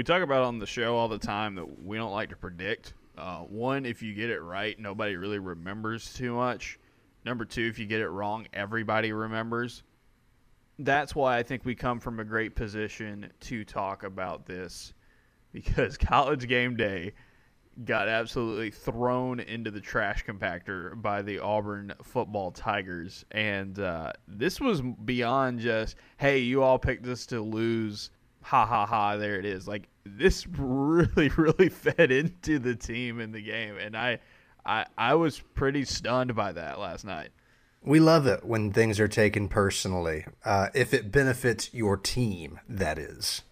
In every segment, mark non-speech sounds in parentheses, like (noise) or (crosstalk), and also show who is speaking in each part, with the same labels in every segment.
Speaker 1: We talk about on the show all the time that we don't like to predict. Uh, one, if you get it right, nobody really remembers too much. Number two, if you get it wrong, everybody remembers. That's why I think we come from a great position to talk about this because (laughs) college game day got absolutely thrown into the trash compactor by the Auburn football Tigers. And uh, this was beyond just, hey, you all picked us to lose. Ha ha ha, there it is. Like, this (laughs) really, really fed into the team in the game. And I, I, I was pretty stunned by that last night.
Speaker 2: We love it when things are taken personally, uh, if it benefits your team, that is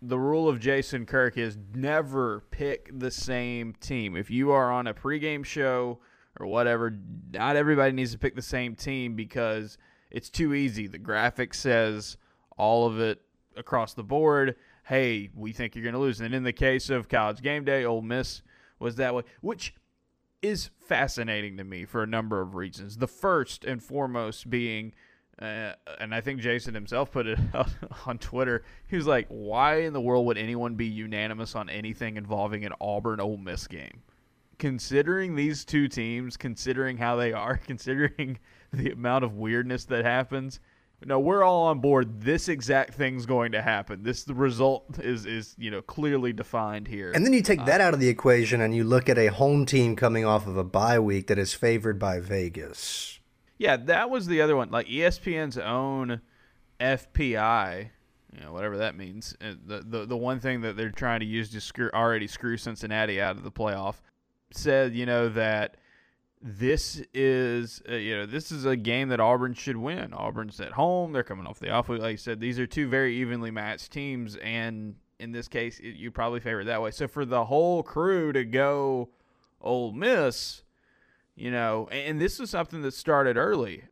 Speaker 1: the rule of Jason Kirk is never pick the same team. If you are on a pregame show or whatever, not everybody needs to pick the same team because it's too easy. The graphic says all of it across the board. Hey, we think you're going to lose. And in the case of College Game Day, Ole Miss was that way, which is fascinating to me for a number of reasons. The first and foremost being – uh, and I think Jason himself put it (laughs) out on Twitter. He was like, "Why in the world would anyone be unanimous on anything involving an Auburn Ole Miss game?" Considering these two teams, considering how they are, (laughs) considering the amount of weirdness that happens, no, we're all on board. This exact thing's going to happen. This the result is is you know clearly defined here.
Speaker 2: And then you take uh, that out of the equation, and you look at a home team coming off of a bye week that is favored by Vegas
Speaker 1: yeah, that was the other one. Like ESPN's own FPI, you know, whatever that means. Uh, the the the one thing that they're trying to use to screw already screw Cincinnati out of the playoff said, you know, that this is uh, you know this is a game that Auburn should win. Auburn's at home; they're coming off the off week. Like I said, these are two very evenly matched teams, and in this case, it, you probably favor it that way. So for the whole crew to go Ole Miss you know, and this is something that started early.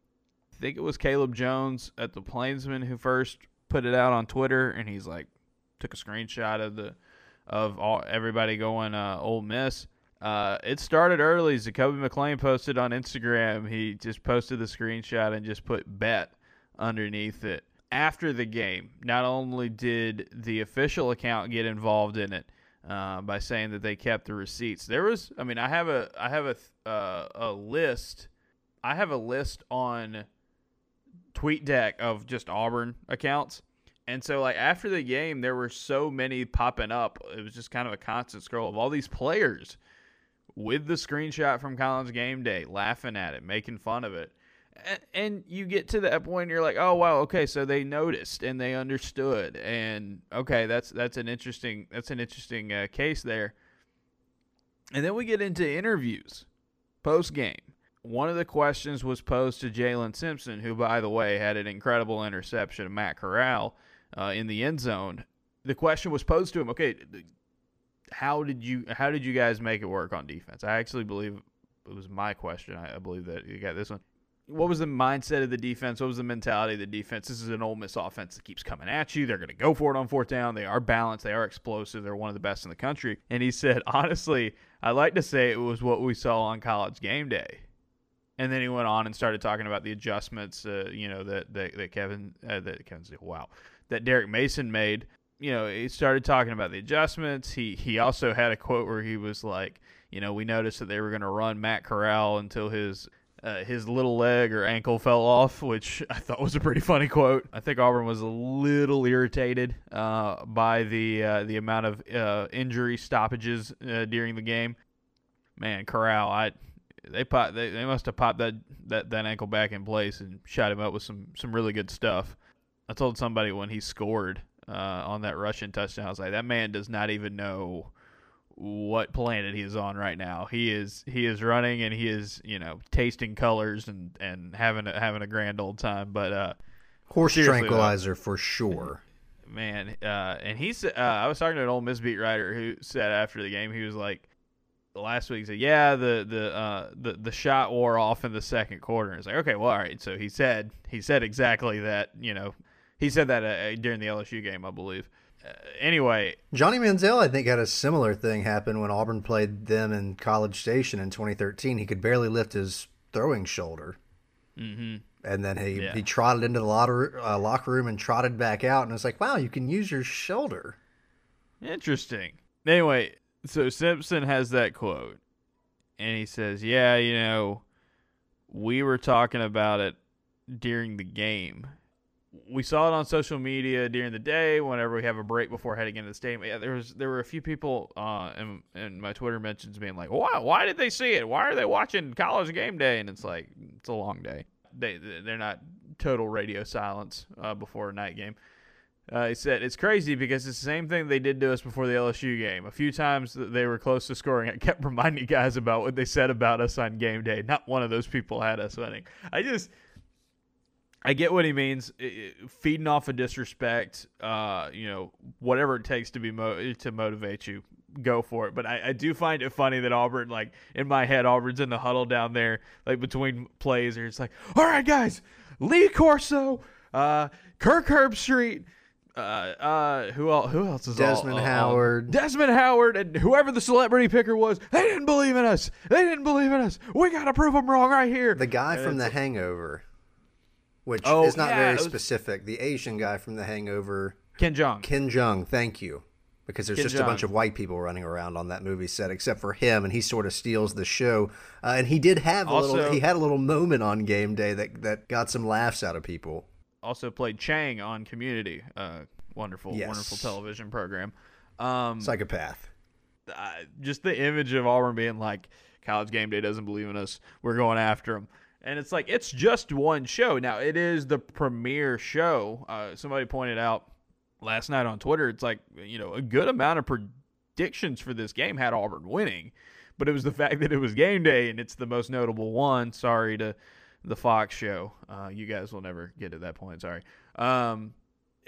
Speaker 1: I think it was Caleb Jones at the Plainsman who first put it out on Twitter, and he's like, took a screenshot of the of all everybody going uh, Ole Miss. Uh, it started early. Zakoby McClain posted on Instagram. He just posted the screenshot and just put bet underneath it. After the game, not only did the official account get involved in it, uh, by saying that they kept the receipts. There was, I mean, I have a, I have a, uh, a list. I have a list on TweetDeck of just Auburn accounts. And so, like after the game, there were so many popping up. It was just kind of a constant scroll of all these players with the screenshot from Collins game day, laughing at it, making fun of it. And you get to that point you're like oh wow okay so they noticed and they understood. And okay that's that's an interesting that's an interesting uh, case there. And then we get into interviews post game one of the questions was posed to Jalen Simpson who by the way had an incredible interception of Matt Corral uh, in the end zone. The question was posed to him okay how did you how did you guys make it work on defense I actually believe it was my question I, believe that you got this one what was the mindset of the defense? What was the mentality of the defense? This is an Ole Miss offense that keeps coming at you. They're going to go for it on fourth down. They are balanced. They are explosive. They're one of the best in the country. And he said, (laughs) honestly, I like to say it was what we saw on college game day. And then he went on and started talking about the adjustments, uh, you know, that that, that Kevin, uh, that Kevin, wow, that Derek Mason made. You know, he started talking about the adjustments. He he also had a quote where he was like, you know, we noticed that they were going to run Matt Corral until his uh, his little leg or ankle fell off, which (laughs) I thought was a pretty funny quote. I think Auburn was a little irritated uh, by the uh, the amount of uh, injury stoppages uh, during the game. Man, Corral, I they pop, they, they must have popped that, that that ankle back in place and shot him up with some some really good stuff. I told somebody when he scored uh, on that rushing touchdown, I was like, that man does not even know what planet he is on right now. He is he is running and he is you know tasting colors and and having a, having a grand old time. But uh,
Speaker 2: horse tranquilizer though, for (laughs) sure.
Speaker 1: Man, uh, and he's uh, I was talking to an Ole Miss beat writer who said after the game he was like last week he said yeah the the uh the the shot wore off in the second quarter. And it's like okay well all right so he said he said exactly that you know he said that uh, during the LSU game I believe anyway,
Speaker 2: Johnny Manziel, I think, had a similar thing happen when Auburn played them in College Station in 2013. He could barely lift his throwing shoulder.
Speaker 1: Mm-hmm.
Speaker 2: And then he, yeah. he trotted into the locker, uh, locker room and trotted back out. And it's like, wow, you can use your shoulder.
Speaker 1: Interesting. Anyway, so Simpson has that quote, and he says, "Yeah, you know, we were talking about it during the game. We saw it on social media during the day. Whenever we have a break before heading into the stadium, yeah, there was there were a few people uh, in, in my Twitter mentions being like, "Why? Why did they see it? Why are they watching college game day?" And it's like it's a long day. They they're not total radio silence uh, before a night game. Uh, he said it's crazy because it's the same thing they did to us before the LSU game. A few times they were close to scoring. I kept (laughs) reminding guys about what they said about us on game day. Not one of those people had us winning. I just, I get what he means. feeding off of disrespect, uh, you know, whatever it takes to be mo- to motivate you, go for it. But I, I do find it funny that Auburn, like in my head, Auburn's in the huddle down there, like between plays, or it's like, all right, guys, Lee Corso, uh, Kirk Herbstreit uh, uh, who else? Who else is
Speaker 2: Desmond
Speaker 1: all,
Speaker 2: Howard?
Speaker 1: Desmond Howard, and whoever the celebrity picker was, they didn't believe in us. They didn't believe in us. We got to prove them wrong right here.
Speaker 2: The guy
Speaker 1: and
Speaker 2: from The Hangover, which
Speaker 1: oh,
Speaker 2: is not
Speaker 1: yeah,
Speaker 2: very
Speaker 1: was,
Speaker 2: specific. The Asian guy from The Hangover,
Speaker 1: Ken Jeong.
Speaker 2: Ken Jeong, thank you. Because there's
Speaker 1: Ken
Speaker 2: just
Speaker 1: Jeong.
Speaker 2: a bunch of white people running around on that movie set, except for him, and he sort of steals the show. Uh, and he did have a
Speaker 1: Also-
Speaker 2: little. He had a little moment on game day that that got some laughs out of people.
Speaker 1: Also played Chang on Community. Uh, wonderful,
Speaker 2: Yes.
Speaker 1: wonderful television program. Um,
Speaker 2: Psychopath.
Speaker 1: uh, just the image of Auburn being like, college game day doesn't believe in us. We're going after them. And it's like, it's just one show. Now, it is the premiere show. Uh, somebody pointed out last night on Twitter, it's like, you know, a good amount of predictions for this game had Auburn winning. But it was the (laughs) fact that it was game day and it's the most notable one. Sorry to the Fox show. Uh, you guys will never get to that point. Sorry. Um,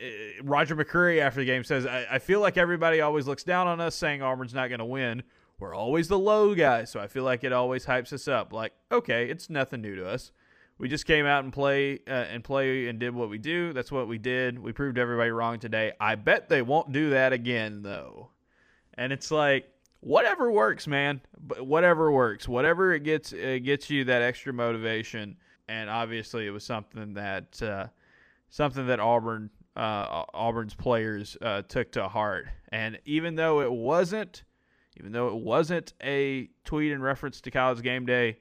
Speaker 1: eh, Roger McCreary after the game says, I, I feel like everybody always looks down on us saying Auburn's not going to win. We're always the low guys, so I feel like it always hypes us up. Like, okay, it's nothing new to us. We just came out and play uh, and play and did what we do. That's what we did. We proved everybody wrong today. I bet they won't do that again, though. And it's like, whatever works, man. But whatever works, whatever it gets, it gets you that extra motivation. And obviously, it was something that uh, something that Auburn uh, Auburn's players uh, took to heart. And even though it wasn't, even though it wasn't a tweet in reference to College Game Day,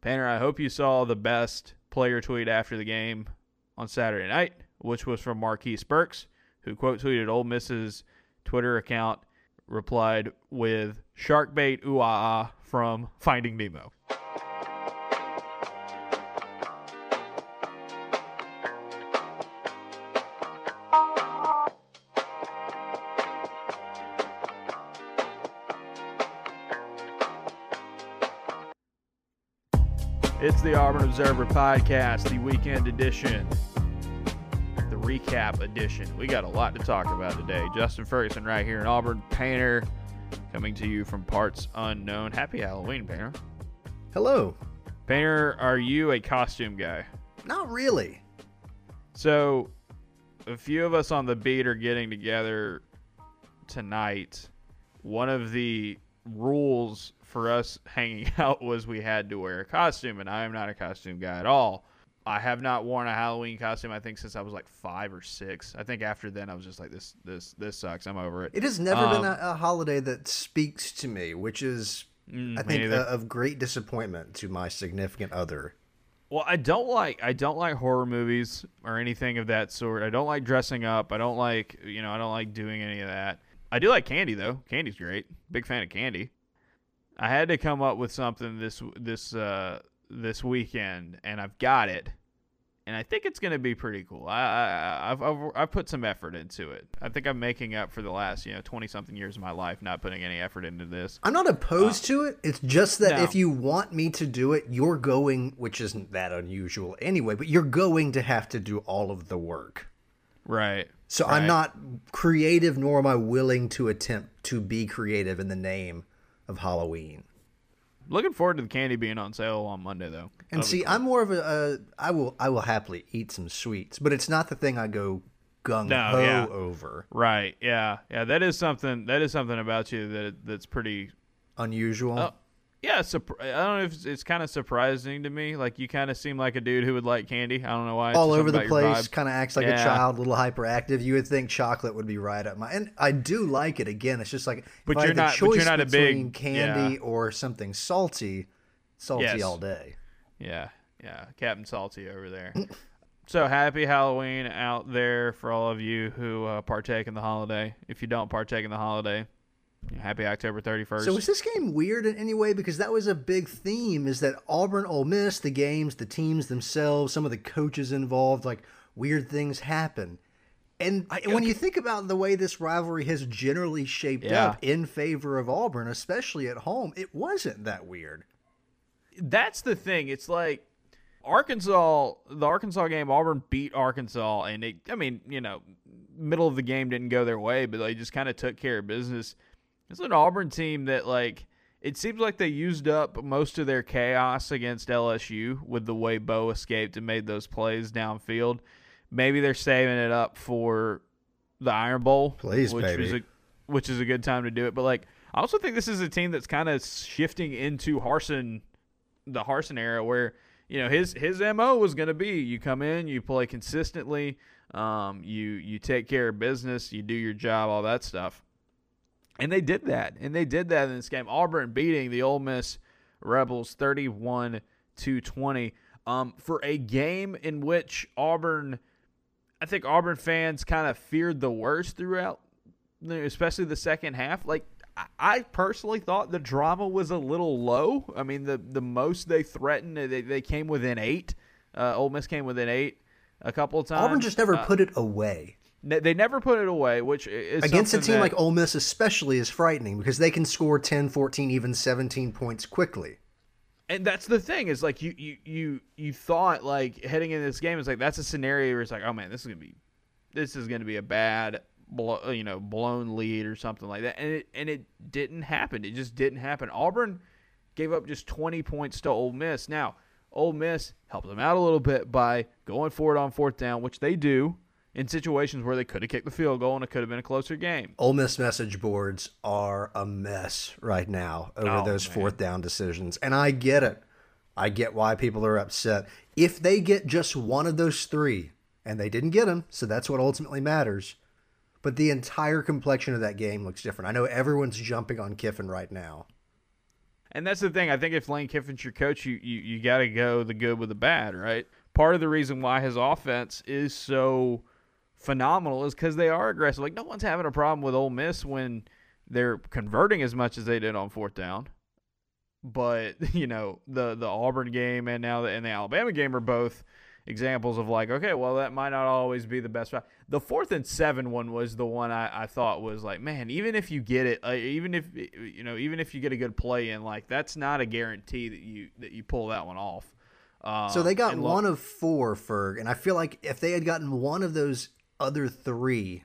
Speaker 1: Painter, I hope you saw the best player tweet after the game on Saturday night, which was from Marquise Burks, who quote tweeted Ole Miss's Twitter account, replied with "Shark bait ooh ah ah" from Finding Nemo. The Auburn Observer podcast, the weekend edition, the recap edition. We got a lot to talk about today. Justin Ferguson right here in Auburn, Painter coming to you from parts unknown. Happy Halloween, Painter.
Speaker 2: Hello.
Speaker 1: Painter, are you a costume guy?
Speaker 2: Not really.
Speaker 1: So, a few of us on the beat are getting together tonight. One of the rules for us (laughs) hanging out was we had to wear a costume, and I am not a costume guy at all. I have not worn a Halloween costume. I think since I was like five or six. I think after then I was just like this, this, this sucks. I'm over it.
Speaker 2: It has never
Speaker 1: Um,
Speaker 2: been a, a holiday that speaks to me, which is,
Speaker 1: Mm,
Speaker 2: I think, uh, of great disappointment to my significant other.
Speaker 1: Well, I don't like I don't like horror movies or anything of that sort. I don't like dressing up. I don't like you know I don't like doing any of that. I do like candy though. Candy's great. Big fan of candy. I had to come up with something this this uh, this weekend, and I've got it. And I think it's going to be pretty cool. I, I I've, I've I've put some effort into it. I think I'm making up for the last you know twenty something years of my life not putting any effort into this.
Speaker 2: I'm not opposed to it. It's just that
Speaker 1: Uh, no.
Speaker 2: if you want me to do it, you're going, which isn't that unusual anyway, but you're going to have to do all of the work.
Speaker 1: Right.
Speaker 2: So
Speaker 1: Right.
Speaker 2: I'm not creative, nor am I willing to attempt to be creative in the name of Halloween.
Speaker 1: Looking forward to the candy being on sale on Monday though.
Speaker 2: And
Speaker 1: That'll
Speaker 2: see, I'm more of a, I will I will happily eat some sweets, but it's not the thing I go gung
Speaker 1: No,
Speaker 2: ho
Speaker 1: yeah.
Speaker 2: over.
Speaker 1: Right. Yeah. Yeah. That is something. That is something about you that that's pretty.
Speaker 2: Unusual.
Speaker 1: Oh, Yeah, I don't know if it's, it's kind of surprising to me. Like you kind of seem like a dude who would like candy. I don't know why. It's
Speaker 2: All over the
Speaker 1: something about your
Speaker 2: place, kind of acts like a child, a little hyperactive. You would think chocolate would be right up my. And I do like it. Again, it's just like
Speaker 1: But you're not- but you're
Speaker 2: choice
Speaker 1: not a big-
Speaker 2: between candy
Speaker 1: yeah.
Speaker 2: or something salty, salty
Speaker 1: Yes.
Speaker 2: all day.
Speaker 1: Yeah, yeah, Captain Salty over there. (clears throat) so happy Halloween out there for all of you who uh, partake in the holiday. If you don't partake in the holiday, happy October 31st.
Speaker 2: So was this game weird in any way? Because that was a big theme. Is that Auburn, Ole Miss, the games, the teams themselves, some of the coaches involved, like weird things happen. And when you think about the way this rivalry has generally shaped
Speaker 1: Yeah.
Speaker 2: up in favor of Auburn, especially at home, it wasn't that weird.
Speaker 1: that's the thing. It's like Arkansas, the Arkansas game, Auburn beat Arkansas, and it, I mean, you know, middle of the game didn't go their way, but they just kind of took care of business. It's an Auburn team that, like, it seems like they used up most of their chaos against LSU with the way Bo escaped and made those plays downfield. Maybe they're saving it up for the Iron Bowl,
Speaker 2: Please,
Speaker 1: which
Speaker 2: baby.
Speaker 1: was a, which is a good time to do it. But like, I also think this is a team that's kind of shifting into Harsin the Harsin era where you know his his mo was going to be you come in you play consistently um, you you take care of business you do your job all that stuff and they did that and they did that in this game Auburn beating the Ole Miss Rebels 31 to 20 um, for a game in which Auburn I think Auburn fans kind of feared the worst throughout especially the second half like I- personally thought the drama was a little low. I mean, the the most they threatened, they, they came within eight. Uh, Ole Miss came within eight a couple of times.
Speaker 2: Auburn just never
Speaker 1: Uh,
Speaker 2: put it away.
Speaker 1: They never put it away, which is
Speaker 2: Against a team
Speaker 1: that-
Speaker 2: like Ole Miss, especially, is frightening because they can score 10, 14, even 17 points quickly.
Speaker 1: and that's the thing is like you you you you thought like heading into this game is like that's a scenario where it's like oh man this is gonna be this is gonna be a bad blow, you know blown lead or something like that. And it and it didn't happen. It just didn't happen. Auburn gave up just 20 points to Ole Miss. Now Ole Miss helped them out a little bit by going for it on fourth down which they do in situations where they could have kicked the field goal and it could have been a closer game
Speaker 2: Ole Miss message boards are a mess right now over
Speaker 1: Oh,
Speaker 2: those
Speaker 1: man.
Speaker 2: fourth down decisions. And I get it. I get why people are upset. If they get just one of those three, and they didn't get them, so that's what ultimately matters. But the entire complexion of that game looks different. I know everyone's jumping on Kiffin right now.
Speaker 1: And that's the thing. I think if Lane Kiffin's your coach, you, you, you got to go the good with the bad, right? Part of the reason why his offense is so phenomenal is because they are aggressive. Like, no one's having a problem with Ole Miss when they're converting as much as they did on fourth down. But, (laughs) you know, the, the Auburn game and now the, and the Alabama game are both examples of like, okay, well, that might not always be the best. The fourth and seven one was the one I, I thought was like, man, even if you get it, like, even if you know, even if you get a good play in, like that's not a guarantee that you that you pull that one off. Um,
Speaker 2: So they got
Speaker 1: and look-
Speaker 2: one of four, Ferg, and I feel like if they had gotten one of those other three,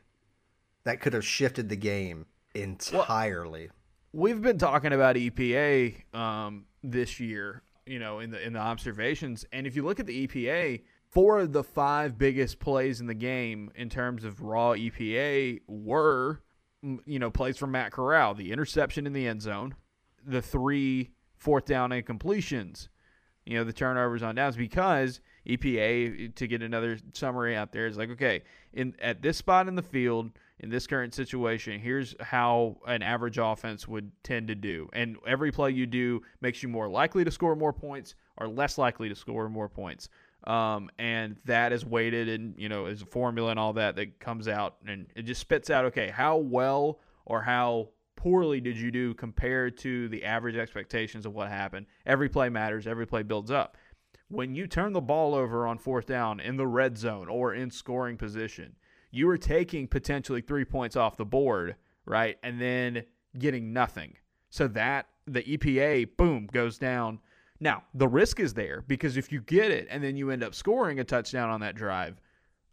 Speaker 2: that could have shifted the game entirely.
Speaker 1: we've been talking about EPA um, this year, you know, in the in the observations, and if you look at the EPA, four of the five biggest plays in the game in terms of raw EPA were, you know, plays from Matt Corral, the interception in the end zone, the three fourth down incompletions, you know, the turnovers on downs because EPA to get another summary out there is like, okay, in at this spot in the field, in this current situation, here's how an average offense would tend to do. And every play you do makes you more likely to score more points or less likely to score more points. Um, and that is weighted and, you know, is a formula and all that that comes out and it just spits out, okay, how well or how poorly did you do compared to the average expectations of what happened? Every play matters, every play builds up. When you turn the ball over on fourth down in the red zone or in scoring position, you are taking potentially three points off the board, right? And then getting nothing. So that the EPA, boom, goes down. Now, the risk is there because if you get it and then you end up scoring a touchdown on that drive,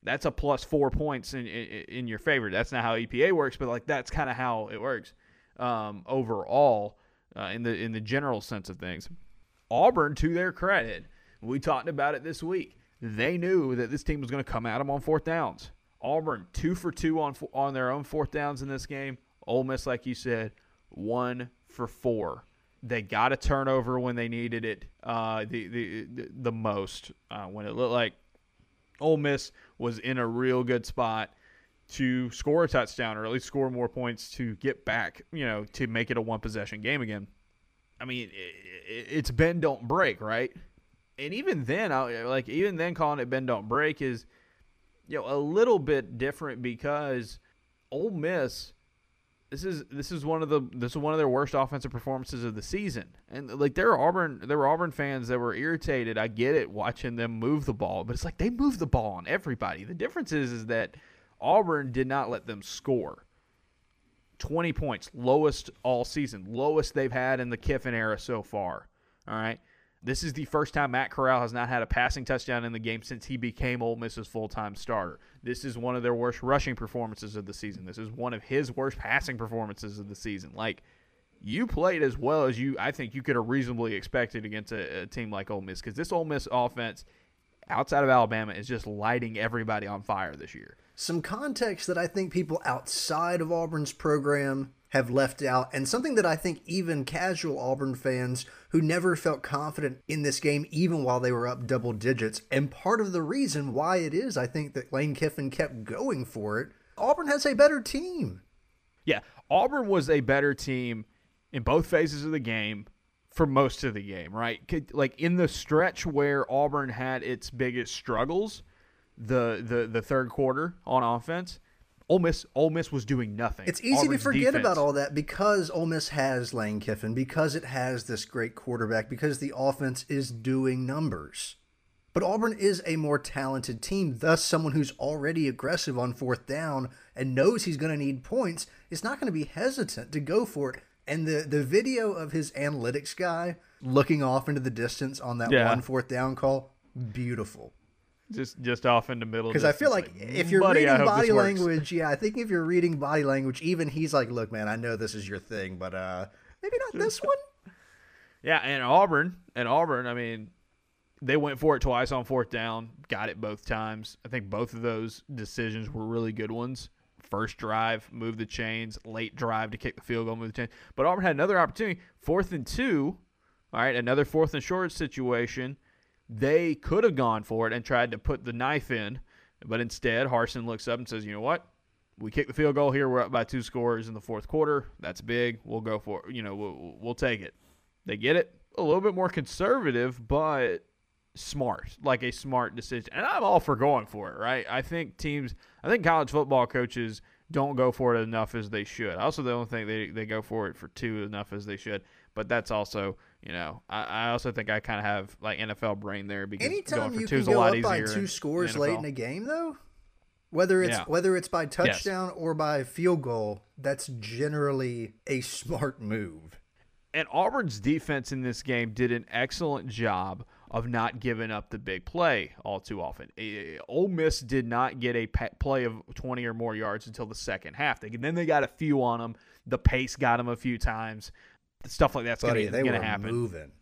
Speaker 1: that's a plus four points in, in, in your favor. That's not how EPA works, but like that's kind of how it works um, overall uh, in the in the general sense of things. Auburn, to their credit, we talked about it this week. They knew that this team was going to come at them on fourth downs. Auburn two for two on on their own fourth downs in this game. Ole Miss, like you said, one for four. They got a turnover when they needed it, uh, the, the the most uh, when it looked like Ole Miss was in a real good spot to score a touchdown or at least score more points to get back, you know, to make it a one possession game again. I mean, it's bend don't break, right? And even then, I, like even then, calling it bend don't break is, you know, a little bit different because Ole Miss. This is this is one of the this is one of their worst offensive performances of the season, and like there are Auburn there were Auburn fans that were irritated. I get it watching them move the ball, but it's like they move the ball on everybody. The difference is is that Auburn did not let them score. 20 points, lowest all season, lowest they've had in the Kiffin era so far. All right. This is the first time Matt Corral has not had a passing touchdown in the game since he became Ole Miss's full time starter. This is one of their worst rushing performances of the season. This is one of his worst passing performances of the season. Like, you played as well as you, I think you could have reasonably expected against a, a team like Ole Miss because this Ole Miss offense outside of Alabama is just lighting everybody on fire this year
Speaker 2: some context that I think people outside of Auburn's program have left out, and something that I think even casual Auburn fans who never felt confident in this game, even while they were up double digits, and part of the reason why it is, I think, that Lane Kiffin kept going for it, Auburn has a better team.
Speaker 1: Yeah, Auburn was a better team in both phases of the game for most of the game, right? Like in the stretch where Auburn had its biggest struggles, the the the third quarter on offense. Ole Miss, Ole Miss was doing nothing.
Speaker 2: It's easy Auburn's to forget defense. about all that because Ole Miss has Lane Kiffin, because it has this great quarterback, because the offense is doing numbers. But Auburn is a more talented team, thus someone who's already aggressive on fourth down and knows he's going to need points is not going to be hesitant to go for it. And the the video of his analytics guy looking off into the distance on that yeah. one fourth down call, beautiful
Speaker 1: just just off in the middle.
Speaker 2: Because I feel like, like if you're buddy, reading body language, yeah, I think if you're reading body language, even he's like, "Look, man, I know this is your thing, but uh, maybe not this (laughs) one."
Speaker 1: Yeah, and Auburn, and Auburn, I mean, they went for it twice on fourth down, got it both times. I think both of those decisions were really good ones. First drive, move the chains. Late drive to kick the field goal, move the chains. But Auburn had another opportunity, fourth and two. All right, another fourth and short situation they could have gone for it and tried to put the knife in, but instead Harsin looks up and says, "You know what? We kick the field goal here. We're up by two scores in the fourth quarter. That's big. We'll go for it. You know, we'll, we'll take it." They get it. A little bit more conservative, but smart, like a smart decision. And I'm all for going for it, right? I think teams, I think college football coaches don't go for it enough as they should. I also don't think they, they go for it for two enough as they should. But that's also you know, I, I also think I kind of have like NFL brain there because
Speaker 2: anytime
Speaker 1: going for
Speaker 2: you
Speaker 1: two
Speaker 2: can go up by two scores in late in a game, though, whether it's yeah. whether it's by touchdown yes. or by field goal, that's generally a smart move.
Speaker 1: And Auburn's defense in this game did an excellent job of not giving up the big play all too often. Ole Miss did not get a play of 20 or more yards until the second half. They, then they got a few on them. The pace got them a few times stuff like that's Buddy, gonna, gonna happen.
Speaker 2: Moving.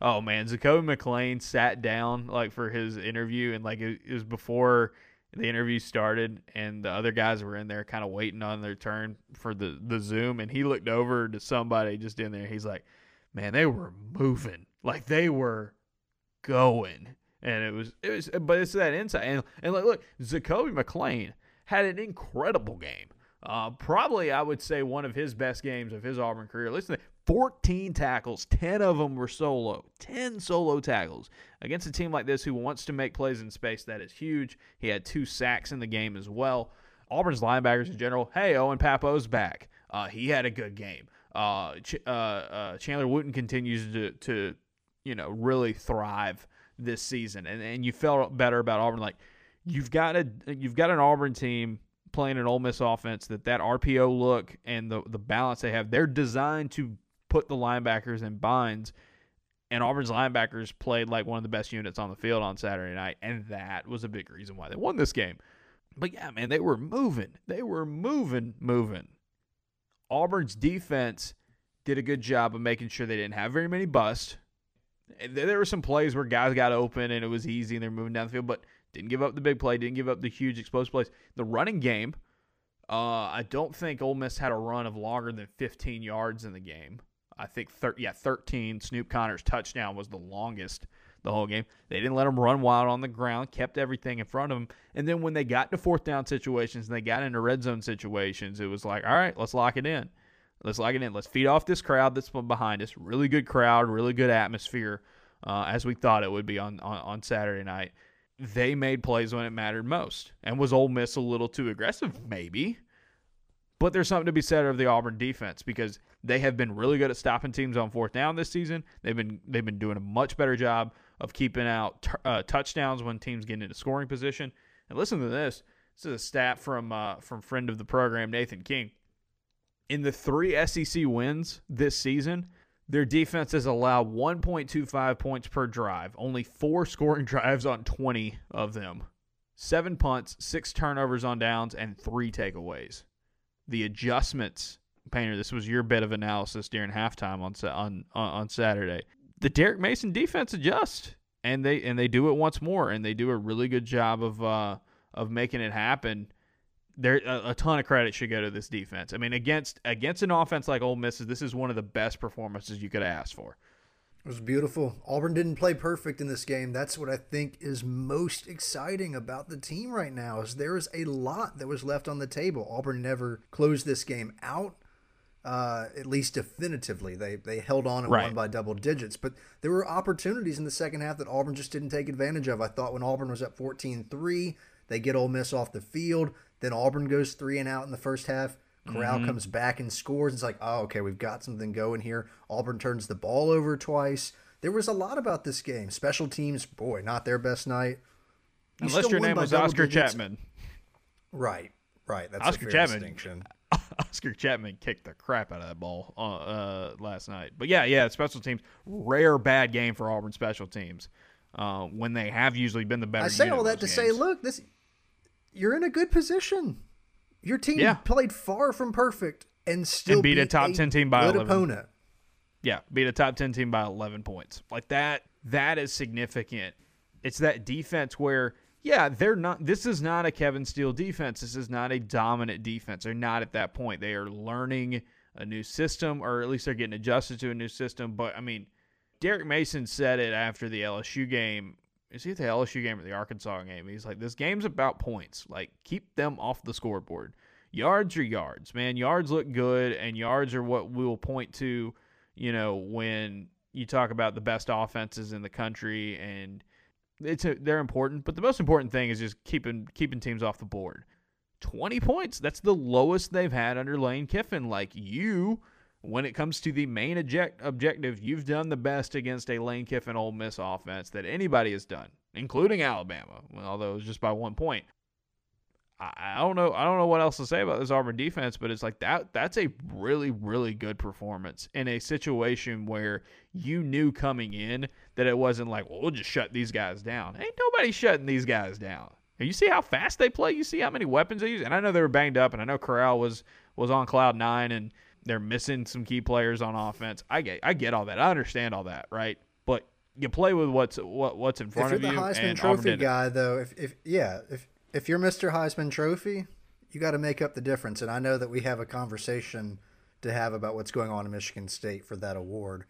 Speaker 1: Oh man, Zakoby McClain sat down like for his interview, and like it, it was before the interview started, and the other guys were in there kind of waiting on their turn for the the Zoom, and he looked over to somebody just in there. He's like, "Man, they were moving, like they were going." And it was, it was, but it's that insight. And, and like, look, Zakoby McClain had an incredible game. Uh, probably, I would say one of his best games of his Auburn career. Listen, 14 tackles, 10 of them were solo. 10 solo tackles. Against a team like this who wants to make plays in space, that is huge. He had two sacks in the game as well. Auburn's linebackers in general, hey, Owen Pappoe's back. Uh, he had a good game. Uh, Ch- uh, uh, Chandler Wooten continues to, to, you know, really thrive this season. And, and you felt better about Auburn. Like, you've got a you've got an Auburn team – playing an Ole Miss offense that that RPO look and the the balance they have, they're designed to put the linebackers in binds. And Auburn's linebackers played like one of the best units on the field on Saturday night, and that was a big reason why they won this game. But yeah, man, they were moving. They were moving, moving. Auburn's defense did a good job of making sure they didn't have very many busts. There were some plays where guys got open and it was easy and they're moving down the field, but didn't give up the big play. Didn't give up the huge explosive plays. The running game, uh, I don't think Ole Miss had a run of longer than 15 yards in the game. I think thir- yeah, 13. Snoop Conner's touchdown was the longest the whole game. They didn't let them run wild on the ground, kept everything in front of them. And then when they got to fourth down situations and they got into red zone situations, it was like, all right, let's lock it in. Let's lock it in. Let's feed off this crowd that's behind us. Really good crowd, really good atmosphere, uh, as we thought it would be on, on, on Saturday night. They made plays when it mattered most. And was Ole Miss a little too aggressive? Maybe. But there's something to be said of the Auburn defense because they have been really good at stopping teams on fourth down this season. They've been they've been doing a much better job of keeping out t- uh, touchdowns when teams get into scoring position. And listen to this. This is a stat from uh, from friend of the program Nathan King. In the three SEC wins this season, their defense has allowed 1.25 points per drive. Only four (laughs) scoring drives on 20 of them. Seven punts, six turnovers on downs, and three takeaways. The adjustments, Painter. This was your bit of analysis during halftime on on on Saturday the Derek Mason defense adjusts and they and they do it once more and they do a really good job of uh, of making it happen. There a, a, ton of credit should go to this defense. I mean, against against an offense like Ole Miss, this is one of the best performances you could ask for.
Speaker 2: It was beautiful. Auburn didn't play perfect in this game. That's what I think is most exciting about the team right now. Is there is a lot that was left on the table. Auburn never closed this game out uh, at least definitively. They they held on and right. won by double digits, but there were opportunities in the second half that Auburn just didn't take advantage of. I thought when Auburn was at 14-3, they get Ole Miss off the field. Then Auburn goes three and out in the first half. Corral mm-hmm. comes back and scores. It's like, oh, okay, we've got something going here. Auburn turns the ball over twice. There was a lot about this game. Special teams, boy, not their best night.
Speaker 1: You Unless your name was Oscar digits. Chatman.
Speaker 2: Right, right. That's
Speaker 1: Oscar Chatman. Distinction. (laughs) Oscar Chatman kicked the crap out of that ball uh, uh, last night. But yeah, yeah, special teams, rare bad game for Auburn special teams uh, when they have usually been the better. I
Speaker 2: say all that to games. say, look, this you're in a good position. Your team yeah. played far from perfect and still
Speaker 1: and beat,
Speaker 2: beat
Speaker 1: a top
Speaker 2: a
Speaker 1: ten team by
Speaker 2: good
Speaker 1: 11.
Speaker 2: opponent.
Speaker 1: Yeah, beat a top ten team by eleven points. Like that, that is significant. It's that defense where yeah, they're not. This is not a Kevin Steele defense. This is not a dominant defense. They're not at that point. They are learning a new system, or at least they're getting adjusted to a new system. But I mean, Derek Mason said it after the LSU game. Is he at the LSU game or the Arkansas game? He's like, this game's about points. Like, keep them off the scoreboard. Yards are yards, man. Yards look good, and yards are what we will point to, you know, when you talk about the best offenses in the country and it's a, they're important, but the most important thing is just keeping keeping teams off the board. 20 points. That's the lowest they've had under Lane Kiffin. Like you, when it comes to the main object, objective, you've done the best against a Lane Kiffin Ole Miss offense that anybody has done, including Alabama, although it was just by one point. I don't know. I don't know what else to say about this Auburn defense, but it's like that. That's a really, really good performance in a situation where you knew coming in that it wasn't like, well, we'll just shut these guys down. Ain't nobody shutting these guys down. And you see how fast they play. You see how many weapons they use. And I know they were banged up, and I know Corral was was on cloud nine, and they're missing some key players on offense. I get, I get all that. I understand all that, right? But you play with what's what what's in front
Speaker 2: of
Speaker 1: you.
Speaker 2: If you're the Heisman Trophy guy, though, if, if yeah, if if you're Mr. Heisman Trophy, you got to make up the difference. And I know that we have a conversation to have about what's going on in Michigan State for that award.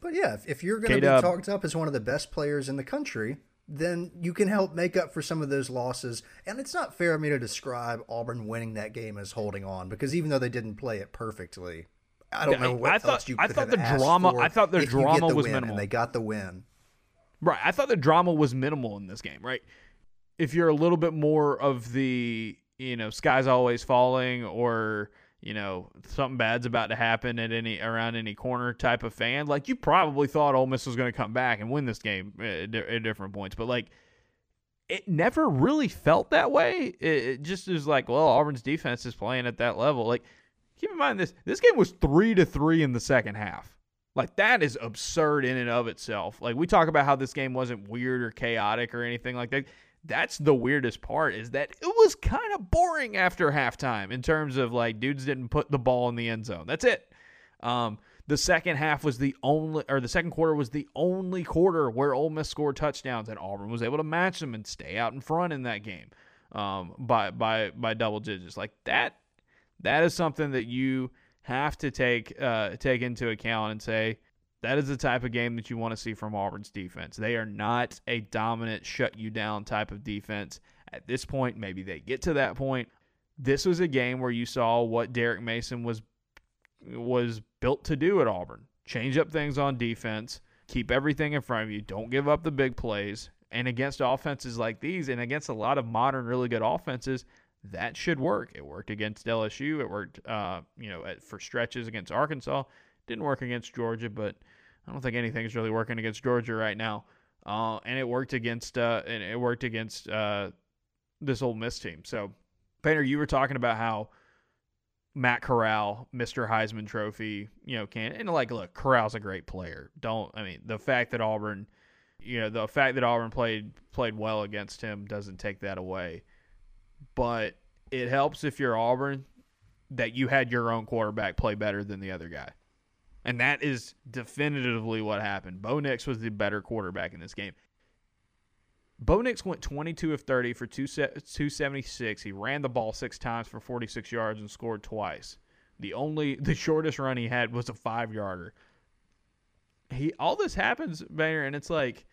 Speaker 2: But yeah, if, if you're going to be talked up as one of the best players in the country, then you can help make up for some of those losses. And it's not fair of me to describe Auburn winning that game as holding on because even though they didn't play it perfectly, I don't know what I
Speaker 1: thought,
Speaker 2: else you
Speaker 1: I thought the drama. I thought the drama
Speaker 2: the
Speaker 1: was minimal.
Speaker 2: And they got the win.
Speaker 1: Right. I thought the drama was minimal in this game. Right if you're a little bit more of the you know sky's always falling or you know something bad's about to happen at any around any corner type of fan, like you probably thought Ole Miss was going to come back and win this game at, at, different points, but like it never really felt that way. It, it just is like, well, Auburn's defense is playing at that level. Like keep in mind this this game was three to three in the second half. Like that is absurd in and of itself. Like we talk about how this game wasn't weird or chaotic or anything like that that's the weirdest part is that it was kind of boring after halftime in terms of like dudes didn't put the ball in the end zone. That's it. Um, the second half was the only, or the second quarter was the only quarter where Ole Miss scored touchdowns, and Auburn was able to match them and stay out in front in that game um, by by by double digits. Like that, that is something that you have to take uh, take into account and say that is the type of game that you want to see from Auburn's defense. They are not a dominant, shut you down type of defense. At this point, maybe they get to that point. This was a game where you saw what Derek Mason was was built to do at Auburn. Change up things on defense, keep everything in front of you, don't give up the big plays. And against offenses like these, and against a lot of modern, really good offenses, that should work. It worked against LSU. It worked, uh, you know, at, for stretches against Arkansas. Didn't work against Georgia, but I don't think anything's really working against Georgia right now. Uh, and it worked against, uh, and it worked against uh, this Ole Miss team. So, Painter, you were talking about how Matt Corral, Mr. Heisman Trophy, you know, can and like, look, Corral's a great player. Don't I mean the fact that Auburn you know, the fact that Auburn played played well against him doesn't take that away. But it helps if you're Auburn that you had your own quarterback play better than the other guy. And that is definitively what happened. Bo Nix was the better quarterback in this game. Bo Nix went 22 of 30 for 276. He ran the ball six times for 46 yards and scored twice. The only (laughs) the shortest run he had was a five yarder he all this happens, Banner, and it's like,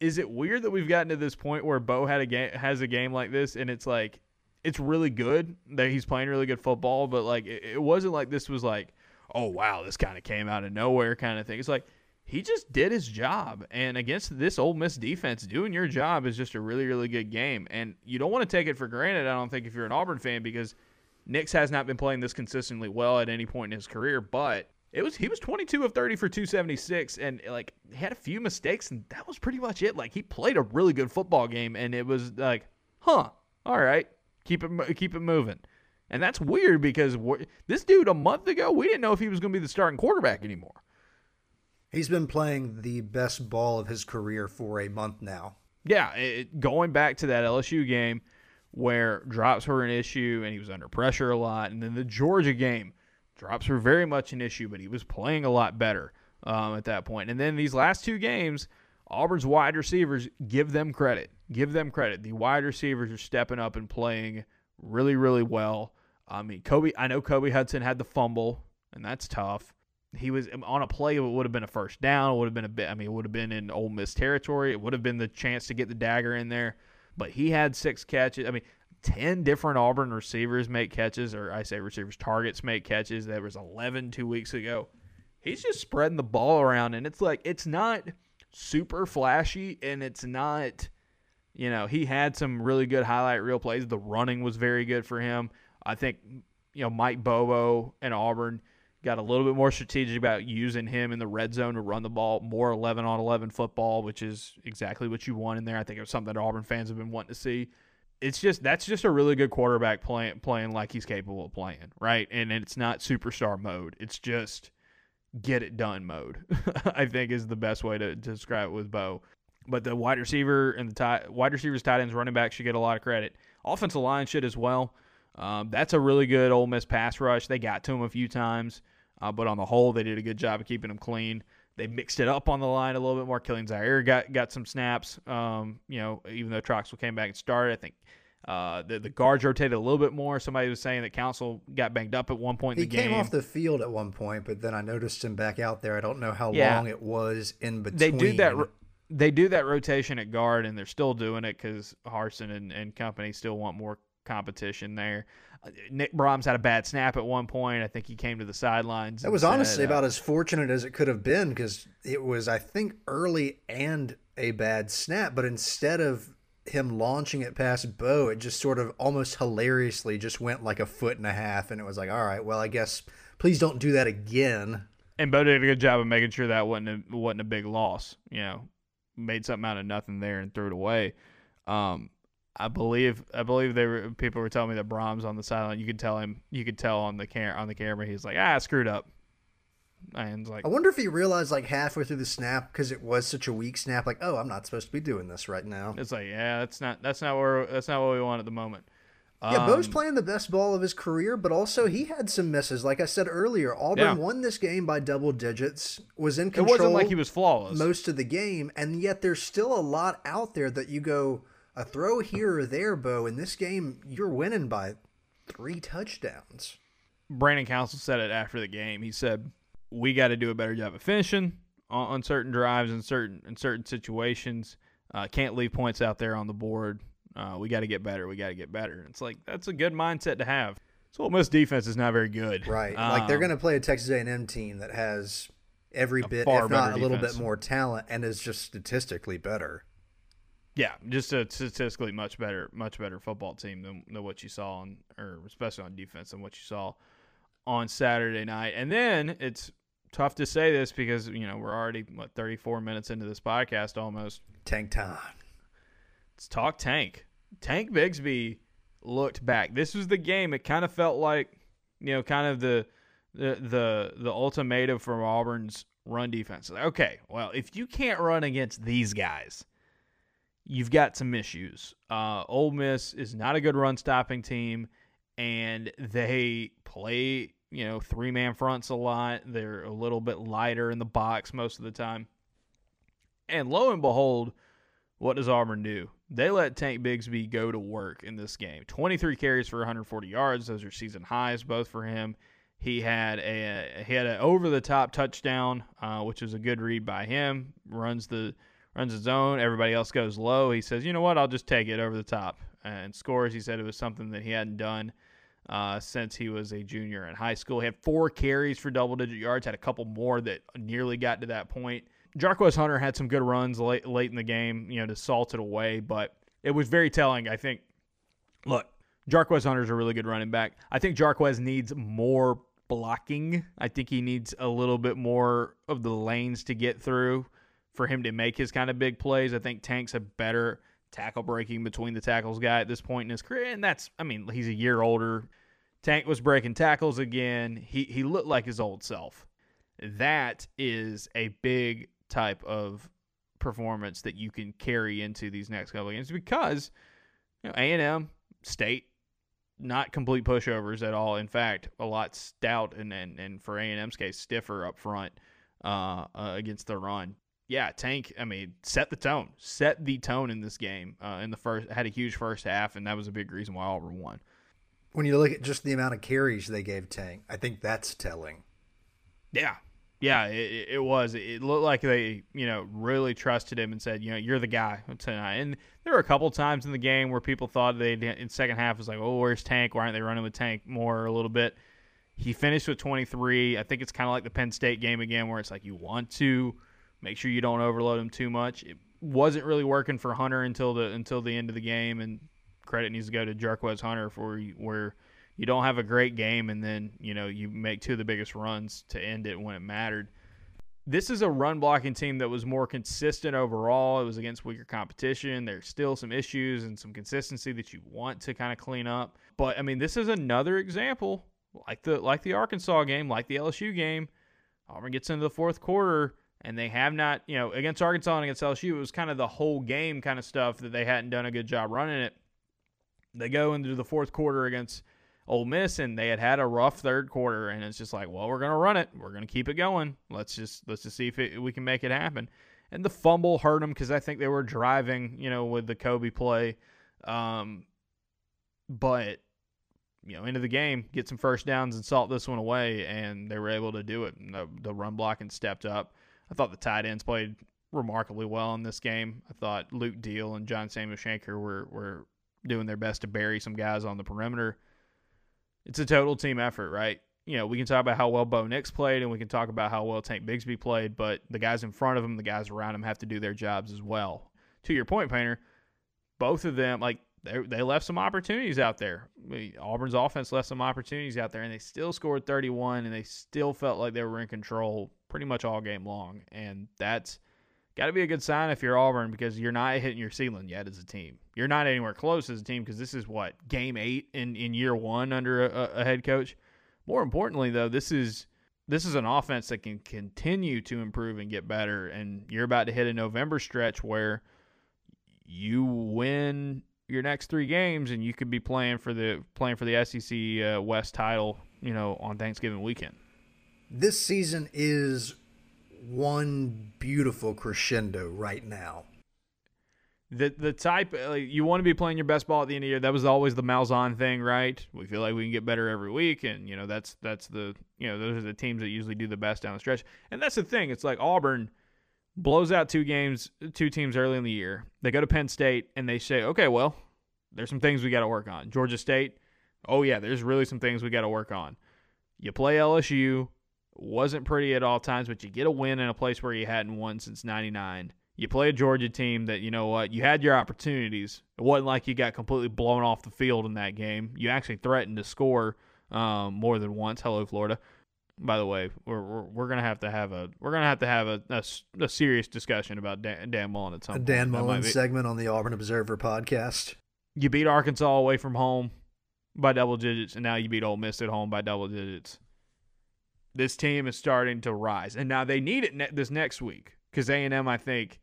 Speaker 1: is it weird that we've gotten to this point where Bo had a game has a game like this, and it's like, it's really good that he's playing really good football, but like, it, it wasn't like this was like, oh wow, this kind of came out of nowhere kind of thing. It's like he just did his job, and against this Ole Miss defense, doing your job is just a really really good game, and you don't want to take it for granted. I don't think if you're an Auburn fan because. Nix has not been playing this consistently well at any point in his career, but it was he was 22 of 30 for 276 and like he had a few mistakes and that was pretty much it. Like he played a really good football game and it was like, "Huh. All right. Keep it keep it moving." And that's weird because this dude a month ago, we didn't know if he was going to be the starting quarterback anymore.
Speaker 2: He's been playing the best ball of his career for a month now.
Speaker 1: Yeah, it, going back to that LSU game where drops were an issue and he was under pressure a lot and then the Georgia game drops were very much an issue, but he was playing a lot better um, at that point. And then these last two games, Auburn's wide receivers give them credit. Give them credit. The wide receivers are stepping up and playing really, really well. I mean, Kobe. I know Kobe Hudson had the fumble, and that's tough. He was um, on a play. It would have been a first down. It would have been a bit. I mean, it would have been in Ole Miss territory. It would have been the chance to get the dagger in there. But he had six catches. I mean, 10 different Auburn receivers make catches, or I say receivers, targets make catches. There was 11 two weeks ago. He's just spreading the ball around, and it's like, it's not super flashy, and it's not, you know, he had some really good highlight reel plays. The running was very good for him. I think, you know, Mike Bobo and Auburn got a little bit more strategic about using him in the red zone to run the ball, more 11 on 11 football, which is exactly what you want in there. I think it was something that Auburn fans have been wanting to see it's just that's just a really good quarterback playing playing like he's capable of playing, right? And it's not superstar mode. It's just get it done mode. (laughs) I think is the best way to, to, describe it with Bo. But the wide receiver and the tight, wide receivers, tight ends, running back should get a lot of credit. Offensive line should as well. Um, that's a really good Ole Miss pass rush. They got to him a few times, uh, but on the whole, they did a good job of keeping him clean. They mixed it up on the line a little bit more. Kilian Zierer got got some snaps. Um, you know, even though Troxell came back and started, I think uh, the the guards rotated a little bit more. Somebody was saying that Council got banged up at one point in
Speaker 2: he
Speaker 1: the game.
Speaker 2: He came off the field at one point, but then I noticed him back out there. I don't know how yeah. long it was in between.
Speaker 1: They do that. They do that rotation at guard, and they're still doing it because Harsin and, and company still want more competition there. Nick Brahms had a bad snap at one point. I think he came to the sidelines.
Speaker 2: That was honestly uh, about as fortunate as it could have been because it was, I think, early and a bad snap. But instead of him launching it past Bo, it just sort of almost hilariously just went like a foot and a half. And it was like, all right, well, I guess please don't do that again.
Speaker 1: And Bo did a good job of making sure that wasn't a, wasn't a big loss. You know, made something out of nothing there and threw it away. Um, I believe I believe they were people were telling me that Brahms on the sideline. You could tell him. You could tell on the cam on the camera. He's like, ah, I screwed up. And like,
Speaker 2: I wonder if he realized like halfway through the snap because it was such a weak snap. Like, oh, I'm not supposed to be doing this right now.
Speaker 1: It's like, yeah, that's not that's not where that's not what we want at the moment.
Speaker 2: Yeah, um, Bo's playing the best ball of his career, but also he had some misses. Like I said earlier, Auburn yeah. won this game by double digits, was in control.
Speaker 1: It wasn't like he was flawless
Speaker 2: most of the game, and yet there's still a lot out there that you go a throw here or there, Bo. In this game, you're winning by three touchdowns.
Speaker 1: Brandon Council said it after the game. He said, "We got to do a better job of finishing on, on certain drives and certain in certain situations. Uh, can't leave points out there on the board. Uh, we got to get better. We got to get better." It's like that's a good mindset to have. So Ole Miss defense is not very good.
Speaker 2: Right. like they're
Speaker 1: Um,
Speaker 2: going to play a Texas A&M team that has every bit, if not a little
Speaker 1: defense.
Speaker 2: bit more talent, and is just statistically better.
Speaker 1: Yeah, just a statistically much better, much better football team than, than what you saw on, or especially on defense than what you saw on Saturday night. And then it's tough to say this because you know we're already what 34 minutes into this podcast almost.
Speaker 2: Tank time.
Speaker 1: Let's talk Tank. Tank Bigsby looked back. This was the game. It kind of felt like you know, kind of the the the the ultimatum from Auburn's run defense. Okay, well, if you can't run against these guys, you've got some issues. Uh, Ole Miss is not a good run stopping team, and they play you know three man fronts a lot. They're a little bit lighter in the box most of the time. And lo and behold, what does Auburn do? They let Tank Bigsby go to work in this game. 23 carries for 140 yards. Those are season highs, both for him. He had a he had an over the top touchdown, uh, which was a good read by him. Runs the runs his own. Everybody else goes low. He says, "You know what? I'll just take it over the top." And scores. He said it was something that he hadn't done uh, since he was a junior in high school. He had four carries for double digit yards. Had a couple more that nearly got to that point. Jarquez Hunter had some good runs late late in the game, you know, to salt it away, but it was very telling. I think. Look, Jarquez Hunter's a really good running back. I think Jarquez needs more blocking. I think he needs a little bit more of the lanes to get through for him to make his kind of big plays. I think Tank's a better tackle breaking between the tackles guy at this point in his career, and that's I mean he's a year older. Tank was breaking tackles again. He he looked like his old self. That is a big type of performance that you can carry into these next couple of games because you know A and M State not complete pushovers at all. In fact, a lot stout and and, and for A and M's case stiffer up front uh, uh, against the run. Yeah, Tank. I mean, set the tone. Set the tone in this game. Uh, in the first, had a huge first half, and that was a big reason why Auburn won.
Speaker 2: When you look at just the amount of carries they gave Tank, I think that's telling.
Speaker 1: Yeah, yeah, it, it was. It looked like they, you know, really trusted him and said, you know, you're the guy tonight. And there were a couple times in the game where people thought they in second half was like, oh, where's Tank? Why aren't they running with Tank more a little bit? He finished with 23. I think it's kind of like the Penn State game again, where it's like you want to make sure you don't overload him too much. It wasn't really working for Hunter until the until the end of the game, and credit needs to go to Jarquez Hunter for where you don't have a great game and then you know you make two of the biggest runs to end it when it mattered. This is a run blocking team that was more consistent overall. It was against weaker competition. There's still some issues and some consistency that you want to kind of clean up. But I mean, this is another example, like the like the Arkansas game, like the LSU game. Auburn gets into the fourth quarter and they have not, you know, against Arkansas and against LSU, it was kind of the whole game kind of stuff that they hadn't done a good job running it. They go into the fourth quarter against Ole Miss, and they had had a rough third quarter, and it's just like, well, we're gonna run it, we're gonna keep it going. Let's just let's just see if it, we can make it happen. And the fumble hurt them because I think they were driving, you know, with the Kobe play. Um, but you know, into the game, get some first downs and salt this one away, and they were able to do it. And the, the run blocking stepped up. I thought the tight ends played remarkably well in this game. I thought Luke Deal and John Samuel Shenker were were doing their best to bury some guys on the perimeter. It's a total team effort, right? You know, we can talk about how well Bo Nix played and we can talk about how well Tank Bigsby played, but the guys in front of him, the guys around him have to do their jobs as well. To your point, Painter, both of them, like, they, they left some opportunities out there. Auburn's offense left some opportunities out there, and they still scored 31, and they still felt like they were in control pretty much all game long. And that's got to be a good sign if you're Auburn because you're not hitting your ceiling yet as a team. You're not anywhere close as a team because this is what game eight in, in year one under a, a head coach. More importantly, though, this is this is an offense that can continue to improve and get better. And you're about to hit a November stretch where you win your next three games, and you could be playing for the playing for the SEC uh, West title, you know, on Thanksgiving weekend.
Speaker 2: This season is one beautiful crescendo right now.
Speaker 1: the the type like, you want to be playing your best ball at the end of the year. That was always the Malzahn thing, right? We feel like we can get better every week, and you know that's that's the you know those are the teams that usually do the best down the stretch. And that's the thing. It's like Auburn blows out two games, two teams early in the year. They go to Penn State and they say, okay, well, there's some things we got to work on. Georgia State, oh yeah, there's really some things we got to work on. You play LSU, wasn't pretty at all times, but you get a win in a place where you hadn't won since '99 you play a Georgia team that, you know what, you had your opportunities. It wasn't like you got completely blown off the field in that game. You actually threatened to score um, more than once. Hello, Florida. By the way, we're, we're, we're gonna have to have a we're gonna have to have a, a, a serious discussion about Dan, Dan Mullen at some
Speaker 2: a
Speaker 1: point.
Speaker 2: Dan Mullen segment on the Auburn Observer podcast.
Speaker 1: You beat Arkansas away from home by double digits, and now you beat Ole Miss at home by double digits. This team is starting to rise, and now they need it ne- this next week because A and M, I think,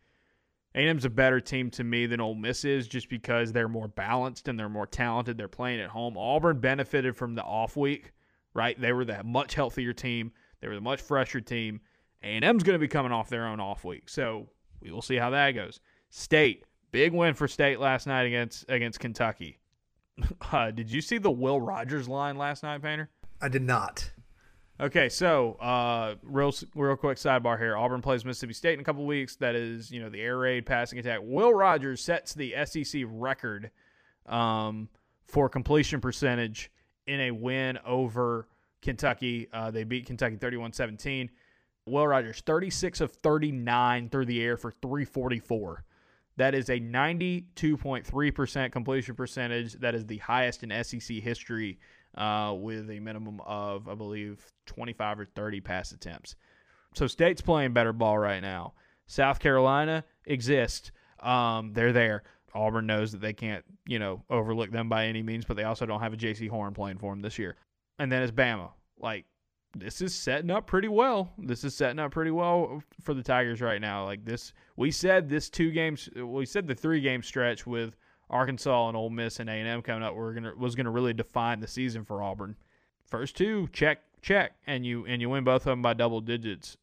Speaker 1: a&M's a better team to me than Ole Miss is just because they're more balanced and they're more talented. They're playing at home. Auburn benefited from the off week, right? They were the much healthier team. They were the much fresher team. A&M's going to be coming off their own off week. So we will see how that goes. State, big win for State last night against against Kentucky. (laughs) Uh, did you see the Will Rogers line last night, Painter?
Speaker 2: I did not.
Speaker 1: Okay, so uh, real real quick sidebar here. Auburn plays Mississippi State in a couple weeks. That is, you know, the air raid passing attack. Will Rogers sets the SEC record um, for completion percentage in a win over Kentucky. Uh, they beat Kentucky 31-17. Will Rogers 36 of 39 through the air for 344. That is a 92.3% completion percentage. That is the highest in SEC history uh, with a minimum of, I believe, 25 or 30 pass attempts. So State's playing better ball right now. South Carolina exists. Um, they're there. Auburn knows that they can't, you know, overlook them by any means, but they also don't have a Jaycee Horn playing for them this year. And then it's Bama. Like, this is setting up pretty well. This is setting up pretty well for the Tigers right now. Like this, we said this two games, we said the three game stretch with Arkansas and Ole Miss and A and M coming up were gonna was gonna really define the season for Auburn. First two, check, check, and you and you win both of them by double digits,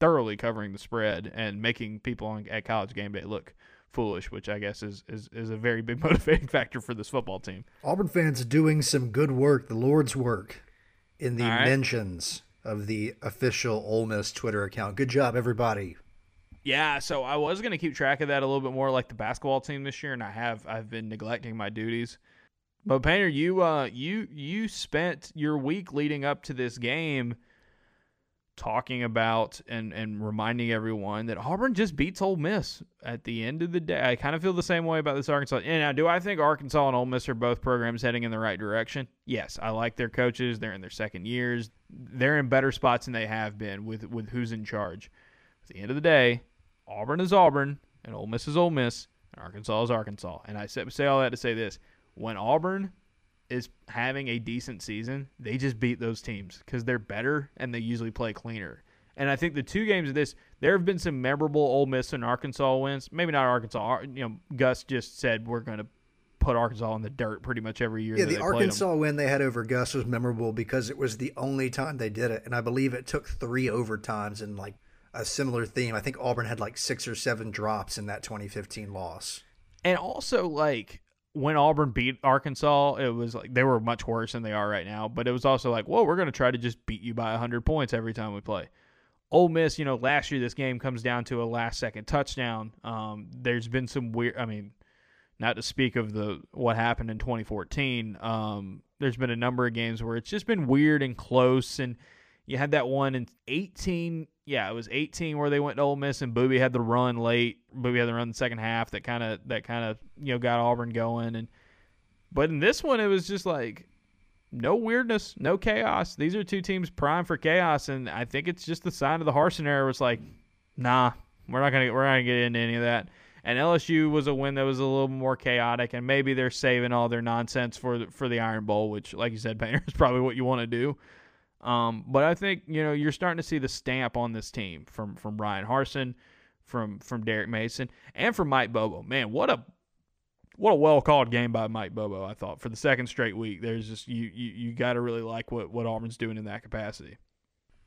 Speaker 1: thoroughly covering the spread and making people on, at college game day look foolish, which I guess is, is is a very big (laughs) motivating factor for this football team.
Speaker 2: Auburn fans doing some good work, the Lord's work, in the right. mentions of the official Ole Miss Twitter account. Good job, everybody.
Speaker 1: Yeah, so I was to keep track of that a little bit more, like the basketball team this year, and I have. I've been neglecting my duties. But Painter, you uh, you you spent your week leading up to this game talking about and and reminding everyone that Auburn just beats Ole Miss at the end of the day. I kind of feel the same way about this Arkansas. And now, do I think Arkansas and Ole Miss are both programs heading in the right direction? Yes, I like their coaches. They're in their second years. They're in better spots than they have been with with who's in charge. At the end of the day, Auburn is Auburn, and Ole Miss is Ole Miss, and Arkansas is Arkansas. And I say all that to say this: when Auburn is having a decent season, they just beat those teams because they're better and they usually play cleaner. And I think the two games of this, there have been some memorable Ole Miss and Arkansas wins. Maybe not Arkansas. You know, Gus just said we're going to put Arkansas in the dirt pretty much every year.
Speaker 2: Yeah, the Arkansas win they had over Gus was memorable because it was the only time they did it, and I believe it took three overtimes and like a similar theme. I think Auburn had like six or seven drops in that 2015 loss.
Speaker 1: And also, like when Auburn beat Arkansas, it was like they were much worse than they are right now. But it was also like, well, we're going to try to just beat you by 100 points every time we play. Ole Miss, you know, last year this game comes down to a last second touchdown. Um, there's been some weird. I mean, not to speak of the what happened in 2014. Um, there's been a number of games where it's just been weird and close and you had that one in 18. Yeah, it was 18 where they went to Ole Miss and Boobee had the run late. Boobee had the run the second half that kind of that kind of you know got Auburn going. And but in this one, it was just like no weirdness, no chaos. These are two teams prime for chaos, and I think it's just the sign of the Harsin era. Was like, nah, we're not gonna we're not gonna get into any of that. And LSU was a win that was a little more chaotic, and maybe they're saving all their nonsense for the, for the Iron Bowl, which, like you said, Painter (laughs) is probably what you want to do. Um, but I think you know you're starting to see the stamp on this team from from Ryan Harsin, from from Derek Mason, and from Mike Bobo. Man, what a what a well called game by Mike Bobo. I thought for the second straight week. There's just you you, you got to really like what what Auburn's doing in that capacity.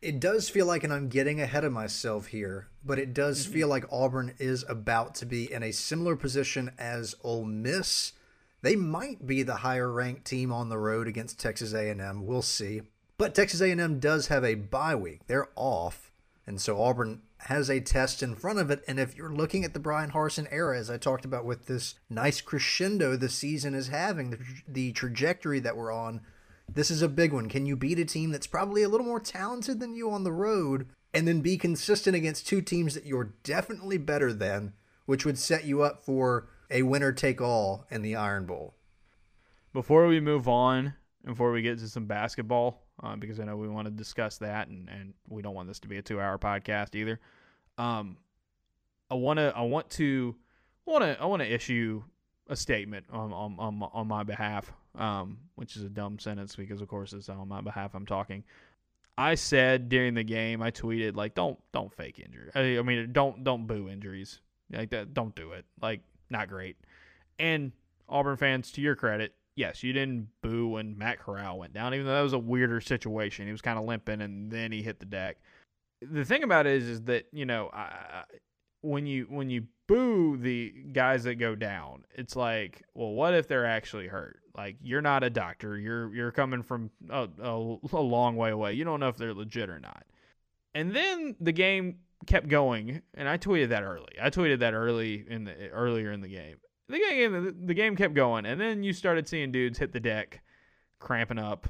Speaker 2: It does feel like, and I'm getting ahead of myself here, but it does feel like Auburn is about to be in a similar position as Ole Miss. They might be the higher ranked team on the road against Texas A&M. We'll see. But Texas A&M does have a bye week. They're off, and so Auburn has a test in front of it. And if you're looking at the Bryan Harsin era, as I talked about with this nice crescendo the season is having, the, the trajectory that we're on, this is a big one. Can you beat a team that's probably a little more talented than you on the road and then be consistent against two teams that you're definitely better than, which would set you up for a winner take all in the Iron Bowl?
Speaker 1: Before we move on, before we get to some basketball, uh, because I know we want to discuss that, and, and we don't want this to be a two-hour podcast either. Um, I want to I want to want to I want to issue a statement on on on, on my behalf, um, which is a dumb sentence because of course it's on my behalf I'm talking. I said during the game, I tweeted like, "Don't don't fake injury. I, I mean, don't don't boo injuries like that. Don't do it. Like, not great." And Auburn fans, to your credit, yes, you didn't boo when Matt Corral went down, even though that was a weirder situation. He was kind of limping, and then he hit the deck. The thing about it is, is that you know, I, when you when you boo the guys that go down, it's like, well, what if they're actually hurt? Like you're not a doctor, you're you're coming from a, a, a long way away. You don't know if they're legit or not. And then the game kept going, and I tweeted that early. I tweeted that early in the earlier in the game. The game the game kept going, and then you started seeing dudes hit the deck, cramping up,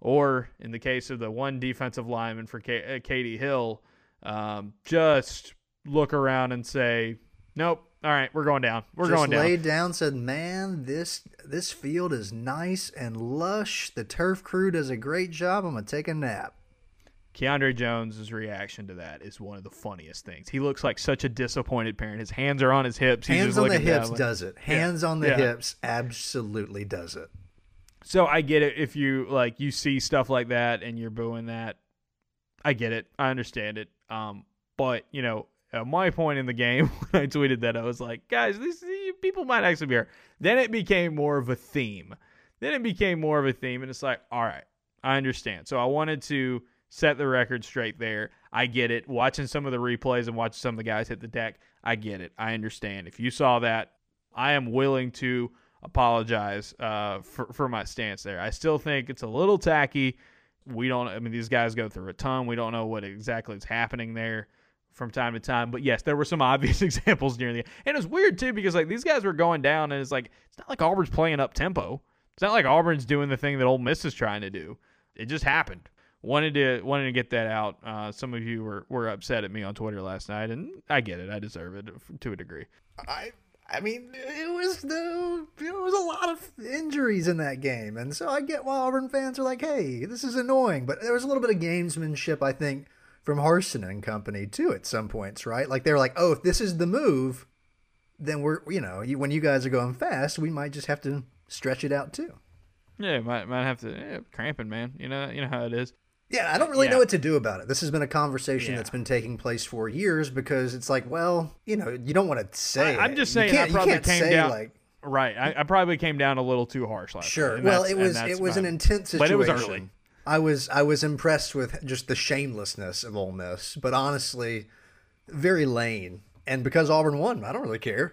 Speaker 1: or in the case of the one defensive lineman for K- uh, KD Hill, um, just look around and say, "Nope, all right, we're going down. We're
Speaker 2: Just
Speaker 1: going down."
Speaker 2: laid down, said, "Man, this this field is nice and lush. The turf crew does a great job. I'm gonna take a nap."
Speaker 1: Keandre Jones's reaction to that is one of the funniest things. He looks like such a disappointed parent. His hands are on his hips. He's
Speaker 2: Hands on the
Speaker 1: down
Speaker 2: hips
Speaker 1: like-
Speaker 2: does it. Hands on the
Speaker 1: Yeah.
Speaker 2: hips absolutely does it.
Speaker 1: So I get it if you like you see stuff like that and you're booing that. I get it. I understand it. Um, but you know, at my point in the game (laughs) when I tweeted that, I was like, guys, these people might actually be here. Then it became more of a theme. Then it became more of a theme, and it's like, all right, I understand. So I wanted to set the record straight there. I get it. Watching some of the replays and watching some of the guys hit the deck, I get it. I understand. If you saw that, I am willing to apologize uh, for for my stance there. I still think it's a little tacky. We don't. I mean, these guys go through a ton. We don't know what exactly is happening there from time to time. But yes, there were some (laughs) obvious examples near the end. and it was weird too because like these guys were going down and it's like it's not like Auburn's playing up tempo. It's not like Auburn's doing the thing that Ole Miss is trying to do. It just happened. Wanted to wanted to get that out. Uh, some of you were, were upset at me on Twitter last night, and I get it. I deserve it to a degree.
Speaker 2: I I mean, it was the there was a lot of injuries in that game, and so I get why Auburn fans are like, "Hey, this is annoying." But there was a little bit of gamesmanship, I think, from Harsin and company too. At some points, right? Like they were like, "Oh, if this is the move, then we're you know, you, when you guys are going fast, we might just have to stretch it out too."
Speaker 1: Yeah, might might have to yeah, cramping, man. You know you know how it is.
Speaker 2: Yeah, I don't really
Speaker 1: Yeah.
Speaker 2: know what to do about it. This has been a conversation
Speaker 1: Yeah.
Speaker 2: that's been taking place for years because it's like, well, you know, you don't want to say.
Speaker 1: I- I'm just saying I probably
Speaker 2: can't
Speaker 1: came
Speaker 2: say,
Speaker 1: down-
Speaker 2: like
Speaker 1: Right. I, I probably came down a little too harsh last
Speaker 2: Sure.
Speaker 1: and
Speaker 2: Well, it was it was an intense
Speaker 1: But
Speaker 2: situation.
Speaker 1: it was early.
Speaker 2: I was I was impressed with just the shamelessness of Ole Miss, but honestly, very lame. And because Auburn won, I don't really care.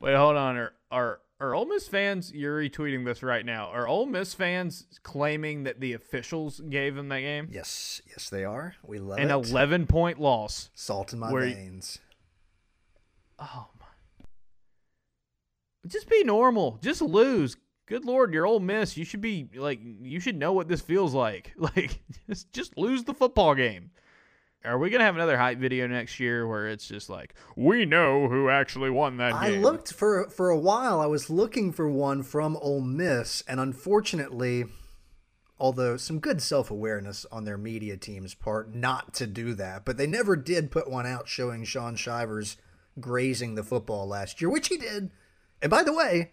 Speaker 1: Wait, hold on. Are are are Ole Miss fans? You're retweeting this right now. Are Ole Miss fans claiming that the officials gave them that game?
Speaker 2: Yes, yes, they are. We love
Speaker 1: An
Speaker 2: it.
Speaker 1: 11 point loss.
Speaker 2: Salt in my
Speaker 1: where-
Speaker 2: veins.
Speaker 1: Oh my! Just be normal. Just lose. Good lord, you're Ole Miss. You should be like you should know what this feels like. (laughs) Like just just lose the football game. Are we gonna have another hype video next year where it's just like we know who actually won that
Speaker 2: I
Speaker 1: game?
Speaker 2: I looked for for a while. I was looking for one from Ole Miss, and unfortunately, although some good self awareness on their media team's part not to do that, but they never did put one out showing Shaun Shivers grazing the football last year, which he did. And by the way,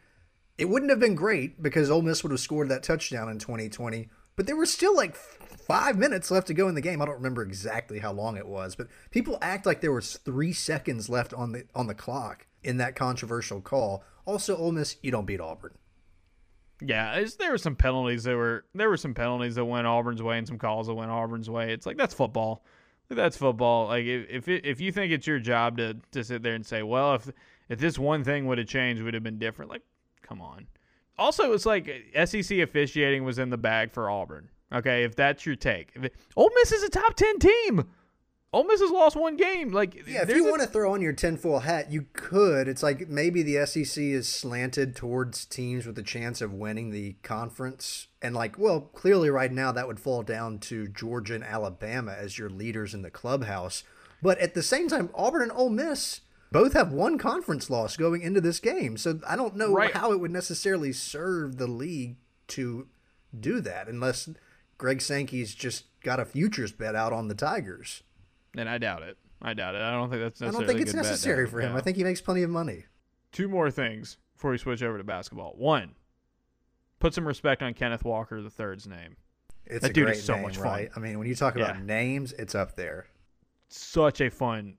Speaker 2: it wouldn't have been great because Ole Miss would have scored that touchdown in 2020. But there were still like five minutes left to go in the game. I don't remember exactly how long it was, but people act like there was three seconds left on the on the clock in that controversial call. Also, Ole Miss, you don't beat Auburn.
Speaker 1: Yeah, there were some penalties that were there were some penalties that went Auburn's way and some calls that went Auburn's way. It's like that's football. That's football. Like if if, it, if you think it's your job to to sit there and say, well, if if this one thing would have changed, would have been different. Like, come on. Also, it's like uh, SEC officiating was in the bag for Auburn. Okay, if that's your take, if it, Ole Miss is a top ten team. Ole Miss has lost one game. Like,
Speaker 2: yeah, if you a, want to throw on your tinfoil hat, you could. It's like maybe the SEC is slanted towards teams with a chance of winning the conference. And, like, well, clearly right now that would fall down to Georgia and Alabama as your leaders in the clubhouse. But at the same time, Auburn and Ole Miss both have one conference loss going into this game. So I don't know right. how it would necessarily serve the league to do that unless Greg Sankey's just got a futures bet out on the Tigers
Speaker 1: and I doubt it. I doubt it. I don't think that's.
Speaker 2: I don't think it's necessary for him. Yeah. I think he makes plenty of money.
Speaker 1: Two more things before we switch over to basketball. One, put some respect on Kenneth Walker the third's name.
Speaker 2: It's that dude is so name, much fun. Right? I mean, when you talk about yeah. names, it's up there.
Speaker 1: Such a fun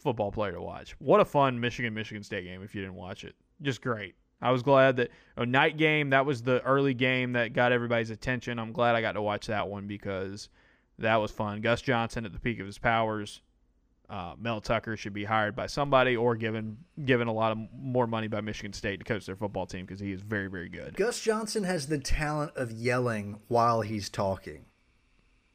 Speaker 1: football player to watch. What a fun Michigan Michigan State game if you didn't watch it. Just great. I was glad that a night game that was the early game that got everybody's attention. I'm glad I got to watch that one because that was fun. Gus Johnson at the peak of his powers. Uh, Mel Tucker should be hired by somebody or given given a lot of more money by Michigan State to coach their football team because he is very very good.
Speaker 2: Gus Johnson has the talent of yelling while he's talking.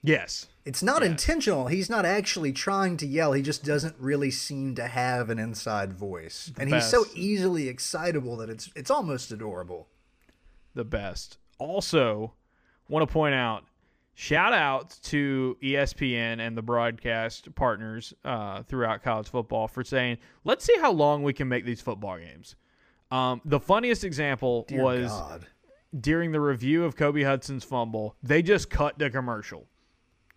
Speaker 1: Yes.
Speaker 2: It's not intentional. He's not actually trying to yell. He just doesn't really seem to have an inside voice. The and best. he's so easily excitable that it's it's almost adorable.
Speaker 1: The best. Also, want to point out shout out to ESPN and the broadcast partners uh, throughout college football for saying, let's see how long we can make these football games. Um, the funniest example Dear was God. during the review of Kobe Hudson's fumble. They just cut the commercial.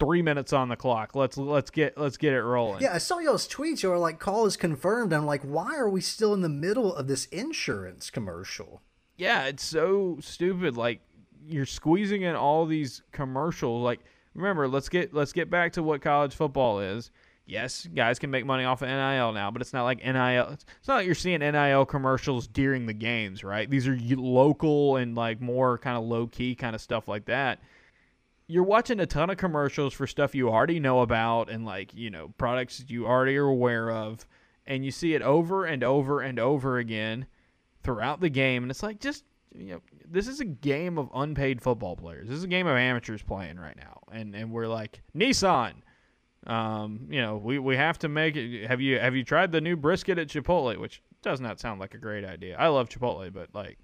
Speaker 1: Three minutes on the clock. Let's let's get let's get it rolling.
Speaker 2: Yeah, I saw y'all's tweets. Y'all were like, "Call is confirmed." I'm like, why are we still in the middle of this insurance commercial?
Speaker 1: Yeah, it's so stupid. Like you're squeezing in all these commercials. Like, remember, let's get let's get back to what college football is. Yes, guys can make money off of NIL now, but it's not like NIL. It's not like you're seeing NIL commercials during the games, right? These are local and like more kind of low key kind of stuff like that. You're watching a ton of commercials for stuff you already know about and like you know products you already are aware of, and you see it over and over and over again throughout the game, and it's like just you know, this is a game of unpaid football players. This is a game of amateurs playing right now, and and we're like Nissan. Um, you know, we, we have to make it. Have you have you tried the new brisket at Chipotle? Which does not sound like a great idea. I love Chipotle, but like,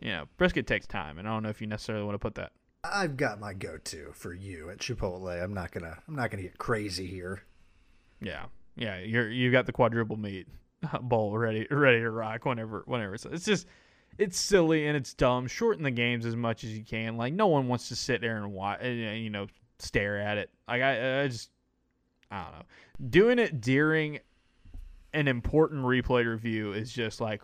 Speaker 1: you know, brisket takes time, and I don't know if you necessarily want to put that.
Speaker 2: I've got my go-to for you at Chipotle. I'm not gonna I'm not gonna get crazy here.
Speaker 1: Yeah, yeah, you're you got the quadruple meat (laughs) bowl ready ready to rock whenever whenever it's, it's just it's silly and it's dumb. Shorten the games as much as you can. Like no one wants to sit there and watch, uh, you know, stare at it. Like I, I just, I don't know. Doing it during an important replay review is just like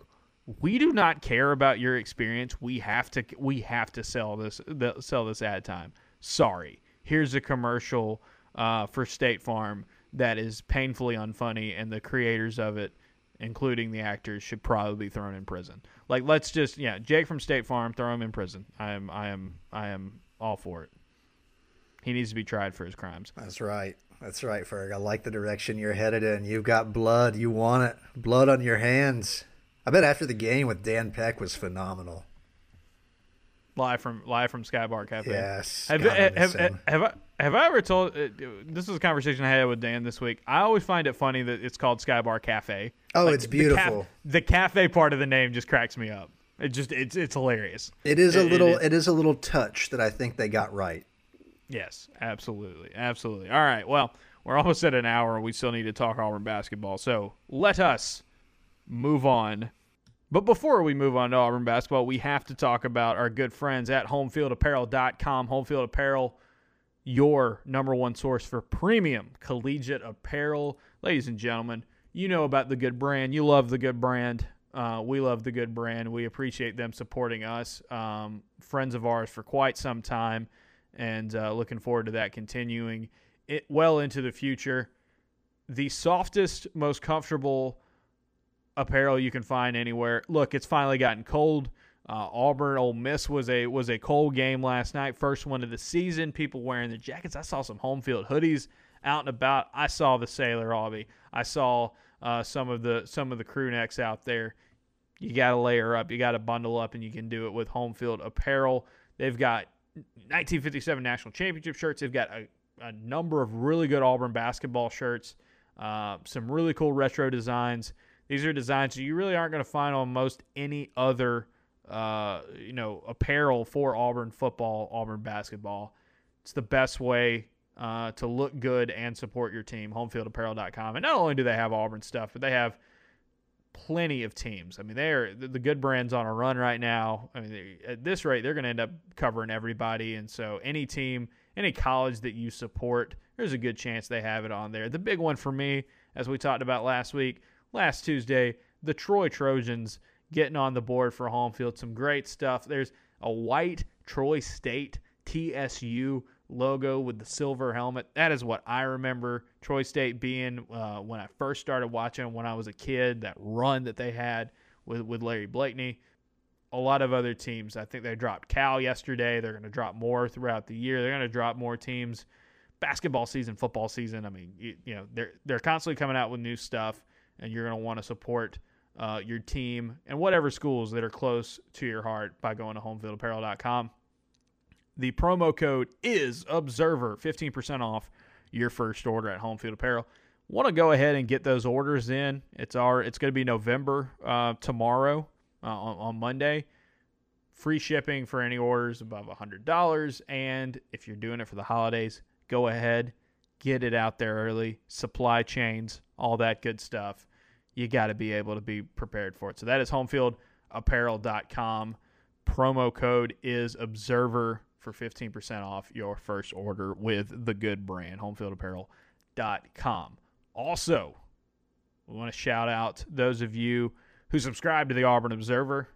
Speaker 1: we do not care about your experience. We have to, we have to sell this, sell this ad time. Sorry. Here's a commercial uh, for State Farm that is painfully unfunny, and the creators of it including the actors, should probably be thrown in prison. Like, let's just yeah, Jake from State Farm, throw him in prison. I am, I am, I am all for it. He needs to be tried for his crimes.
Speaker 2: That's right. That's right, Ferg. I like the direction you're headed in. You've got blood. You want it. Blood on your hands. I bet after the game with Dan Peck was phenomenal.
Speaker 1: Live from live from Skybar Cafe.
Speaker 2: Yes.
Speaker 1: Have, have, have, have, I have I ever told? Uh, this is a conversation I had with Dan this week. I always find it funny that it's called Skybar Cafe.
Speaker 2: Oh, like, it's beautiful.
Speaker 1: The, ca- the, cafe part of the name just cracks me up. It just it's it's hilarious.
Speaker 2: It is a it, little it, it is a little touch that I think they got right.
Speaker 1: Yes, absolutely, absolutely. All right, well, we're almost at an hour. We still need to talk Auburn basketball, so let us move on. But before we move on to Auburn basketball, we have to talk about our good friends at HomefieldApparel.com. Homefield Apparel your number one source for premium collegiate apparel. Ladies and gentlemen, you know about the good brand. You love the good brand. Uh, we love the good brand. We appreciate them supporting us. Um, friends of ours for quite some time, and uh, looking forward to that continuing it well into the future. The softest, most comfortable apparel you can find anywhere. Look, it's finally gotten cold. Uh, Auburn Ole Miss was a was a cold game last night, first one of the season. People wearing their jackets. I saw some home field hoodies out and about. I saw the Sailor Aubie. I saw uh, some of the some of the crew necks out there. You got to layer up. You got to bundle up, and you can do it with home field apparel. They've got 1957 national championship shirts. They've got a, a number of really good Auburn basketball shirts. Uh, some really cool retro designs. These are designs you really aren't going to find on most any other, uh, you know, apparel for Auburn football, Auburn basketball. It's the best way uh, to look good and support your team. Homefieldapparel.com. And not only do they have Auburn stuff, but they have plenty of teams. I mean, they're the good brands on a run right now. I mean, at this rate, they're going to end up covering everybody. And so, any team, any college that you support, there's a good chance they have it on there. The big one for me, as we talked about last week, last Tuesday, the Troy Trojans getting on the board for home field. Some great stuff. There's a white Troy State TSU logo with the silver helmet. That is what I remember Troy State being uh, when I first started watching when I was a kid. That run that they had with with Larry Blakeney. A lot of other teams. I think they dropped Cal yesterday. They're going to drop more throughout the year. They're going to drop more teams. Basketball season, football season. I mean, you, you know, they're they're constantly coming out with new stuff, and you're going to want to support uh, your team and whatever schools that are close to your heart by going to homefieldapparel.com. The promo code is Observer, 15% off your first order at Homefield Apparel. Want to go ahead and get those orders in? It's our it's going to be November uh, tomorrow uh, on, on Monday. Free shipping for any orders above $100. And if you're doing it for the holidays, go ahead, get it out there early. Supply chains, all that good stuff. You got to be able to be prepared for it. So that is homefieldapparel.com. Promo code is Observer for 15% off your first order with the good brand, homefieldapparel.com. Also, we want to shout out those of you who subscribe to the Auburn Observer,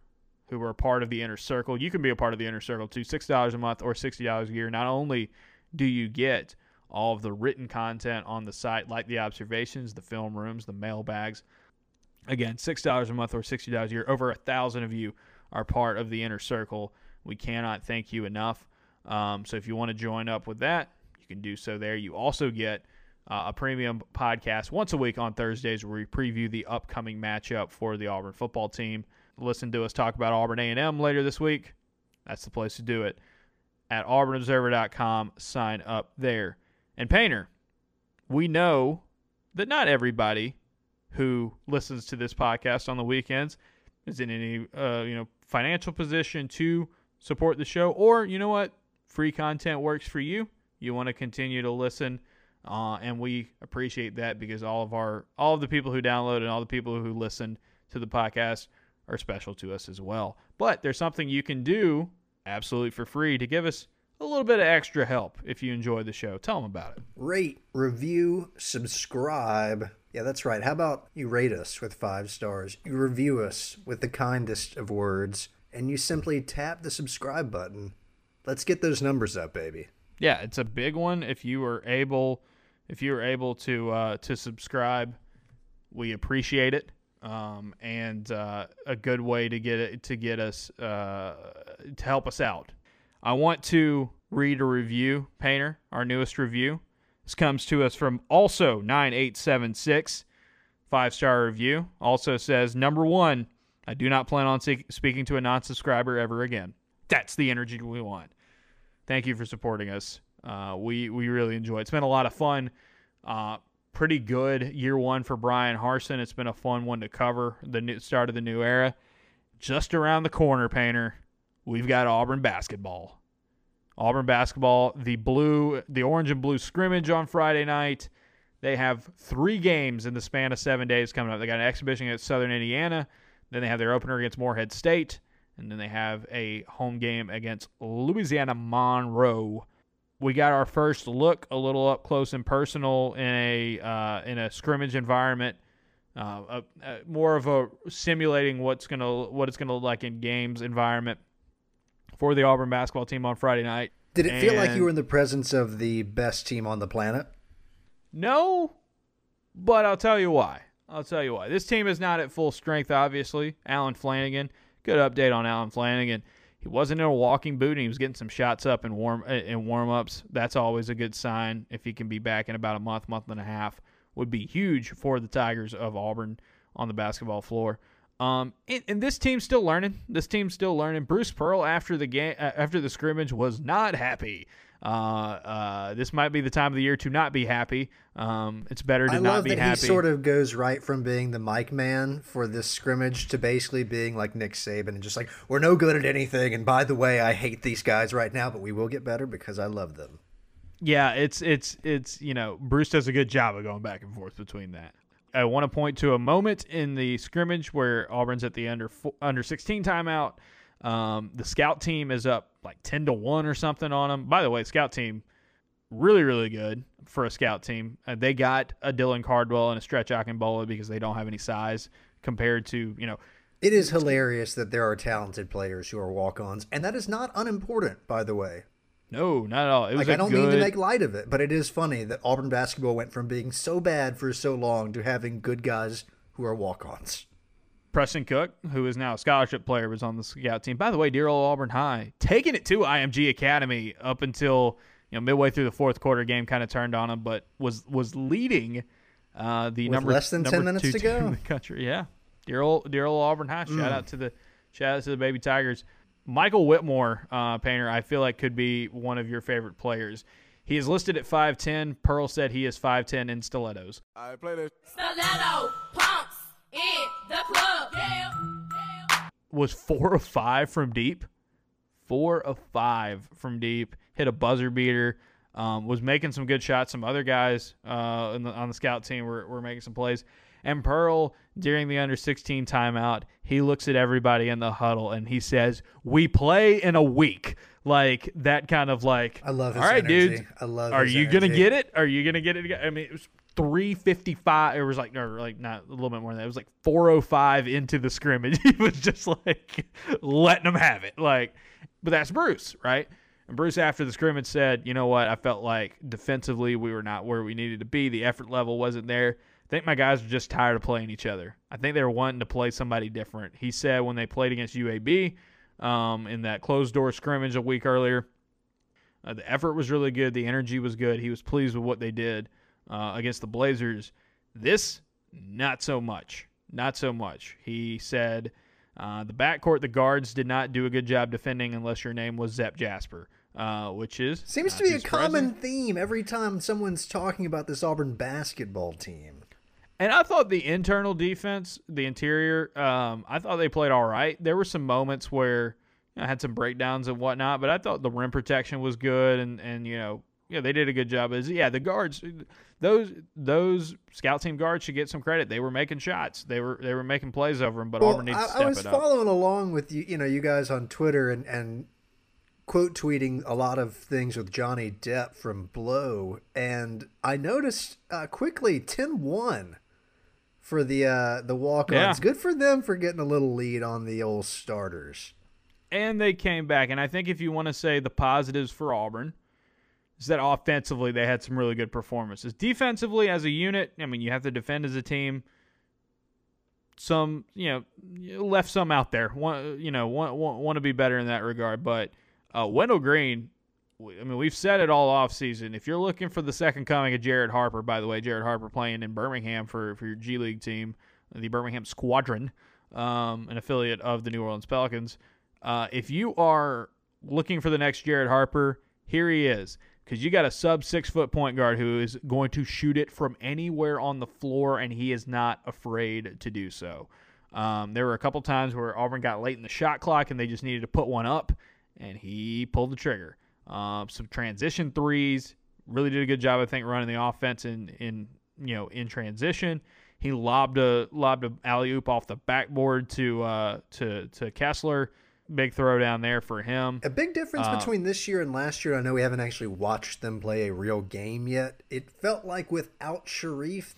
Speaker 1: who are part of the Inner Circle. You can be a part of the Inner Circle too, $6 a month or $60 a year. Not only do you get all of the written content on the site, like the observations, the film rooms, the mailbags. Again, $6 a month or $60 a year. Over a thousand of you are part of the Inner Circle. We cannot thank you enough. Um, so if you want to join up with that, you can do so there. You also get uh, a premium podcast once a week on Thursdays where we preview the upcoming matchup for the Auburn football team. Listen to us talk about Auburn A&M later this week. That's the place to do it. At auburnobserver.com, sign up there. And Painter, we know that not everybody who listens to this podcast on the weekends is in any uh, you know financial position to support the show, or you know what, free content works for you, you want to continue to listen, uh, and we appreciate that because all of our all of the people who download and all the people who listen to the podcast are special to us as well. But there's something you can do absolutely for free to give us a little bit of extra help if you enjoy the show. Tell them about it.
Speaker 2: Rate, review, subscribe. Yeah, that's right. How about you rate us with five stars? You review us with the kindest of words, and you simply tap the subscribe button. Let's get those numbers up, baby.
Speaker 1: Yeah, it's a big one. If you were able, if you were able to uh, to subscribe, we appreciate it. Um, and uh, a good way to get it to get us uh, to help us out. I want to read a review, Painter, our newest review. This comes to us from also 9876, five star review. Also says, number one, I do not plan on speaking to a non subscriber ever again. That's the energy we want. Thank you for supporting us. Uh, we, we really enjoy it. It's been a lot of fun. Uh, pretty good year one for Bryan Harsin. It's been a fun one to cover the new, start of the new era. Just around the corner, Painter, we've got Auburn basketball. Auburn basketball, the blue, the orange and blue scrimmage on Friday night. They have three games in the span of seven days coming up. They got an exhibition against Southern Indiana. Then they have their opener against Morehead State. And then they have a home game against Louisiana Monroe. We got our first look a little up close and personal in a uh, in a scrimmage environment. Uh, a, a, more of a simulating what's gonna what it's gonna look like in games environment for the Auburn basketball team on Friday night.
Speaker 2: Did it and feel like you were in the presence of the best team on the planet?
Speaker 1: No, but I'll tell you why. I'll tell you why. This team is not at full strength, obviously. Allen Flanigan, good update on Allen Flanigan. He wasn't in a walking boot, and he was getting some shots up in warm in warm ups. That's always a good sign. If he can be back in about a month, month and a half, would be huge for the Tigers of Auburn on the basketball floor. Um, and, and, this team's still learning. This team's still learning. Bruce Pearl after the game, after the scrimmage, was not happy. Uh, uh, this might be the time of the year to not be happy. Um, it's better to
Speaker 2: I
Speaker 1: not be happy.
Speaker 2: He sort of goes right from being the mic man for this scrimmage to basically being like Nick Saban and just like we're no good at anything. And by the way, I hate these guys right now, but we will get better because I love them.
Speaker 1: Yeah, it's it's it's you know Bruce does a good job of going back and forth between that. I want to point to a moment in the scrimmage where Auburn's at the under under 16 timeout. Um, the scout team is up like 10 to 1 or something on them. By the way, scout team really really good for a scout team. Uh, they got a Dylan Cardwell and a Stretch Akingbola because they don't have any size compared to, you know,
Speaker 2: it is hilarious that there are talented players who are walk-ons, and that is not unimportant, by the way.
Speaker 1: No, not at all. It was
Speaker 2: like I don't
Speaker 1: good...
Speaker 2: mean to make light of it, but it is funny that Auburn basketball went from being so bad for so long to having good guys who are walk-ons.
Speaker 1: Preston Cook, who is now a scholarship player, was on the scout team. By the way, dear old Auburn High, taking it to IMG Academy up until you know midway through the fourth quarter. Game kind of turned on him, but was was leading uh, the
Speaker 2: With
Speaker 1: number
Speaker 2: less than
Speaker 1: number
Speaker 2: ten minutes to go
Speaker 1: in the country. Yeah, dear old dear old Auburn High. Shout mm. out to the shout out to the baby Tigers. Michael Whitmore, uh, painter, I feel like could be one of your favorite players. He is listed at 5'10. Pearl said he is 5'10 in stilettos.
Speaker 3: I play this. Stiletto pumps in
Speaker 1: the club. Yeah. Was four of five from deep. Four of five from deep. Hit a buzzer beater. Um, was making some good shots. Some other guys uh, the, on the scout team were, were making some plays. And Pearl, during the under 16 timeout, he looks at everybody in the huddle and he says, We play in a week. Like that kind of like,
Speaker 2: I love
Speaker 1: All right,
Speaker 2: energy.
Speaker 1: dude.
Speaker 2: I love
Speaker 1: Are you
Speaker 2: going
Speaker 1: to get it? Are you going to get it? I mean, it was 355. It was like, or like not a little bit more than that. It was like 405 into the scrimmage. (laughs) he was just like letting them have it. Like, but that's Bruce, right? And Bruce, after the scrimmage, said, "You know what? I felt like defensively we were not where we needed to be. The effort level wasn't there. I think my guys are just tired of playing each other. I think they were wanting to play somebody different. He said when they played against UAB um, in that closed door scrimmage a week earlier, uh, the effort was really good. The energy was good. He was pleased with what they did uh, against the Blazers. This, not so much. Not so much. He said uh, the backcourt, the guards did not do a good job defending unless your name was Zep Jasper. Uh, which is
Speaker 2: seems to be a common theme every time someone's talking about this Auburn basketball team.
Speaker 1: And I thought the internal defense, the interior, um, I thought they played all right. There were some moments where I had some breakdowns and whatnot, but I thought the rim protection was good, and and you know, yeah, they did a good job. As yeah, the guards, those those scout team guards should get some credit. They were making shots. They were they were making plays over them, but well, Auburn needs I, to step
Speaker 2: I was following along with you, you know, you guys on Twitter and and quote tweeting a lot of things with Johnny Depp from Blow, and I noticed uh, quickly 10-1 for the uh, the walk-ons. Yeah. Good for them for getting a little lead on the old starters.
Speaker 1: And they came back, and I think if you want to say the positives for Auburn, is that offensively they had some really good performances. Defensively, as a unit, I mean, you have to defend as a team. Some, you know, left some out there. Want, you know, want, want, want to be better in that regard. But uh, Wendell Green, I mean, we've said it all off season. If you're looking for the second coming of Jared Harper, by the way, Jared Harper playing in Birmingham for, for your G League team, the Birmingham Squadron, um, an affiliate of the New Orleans Pelicans. Uh, if you are looking for the next Jared Harper, here he is. Because you got a sub six foot point guard who is going to shoot it from anywhere on the floor, and he is not afraid to do so. Um, there were a couple times where Auburn got late in the shot clock and they just needed to put one up, and he pulled the trigger. Um, some transition threes. Really did a good job, I think, running the offense in in you know in transition. He lobbed a lobbed a alley oop off the backboard to uh, to to Kessler. Big throw down there for him.
Speaker 2: A big difference uh, between this year and last year. I know we haven't actually watched them play a real game yet. It felt like without Sharif,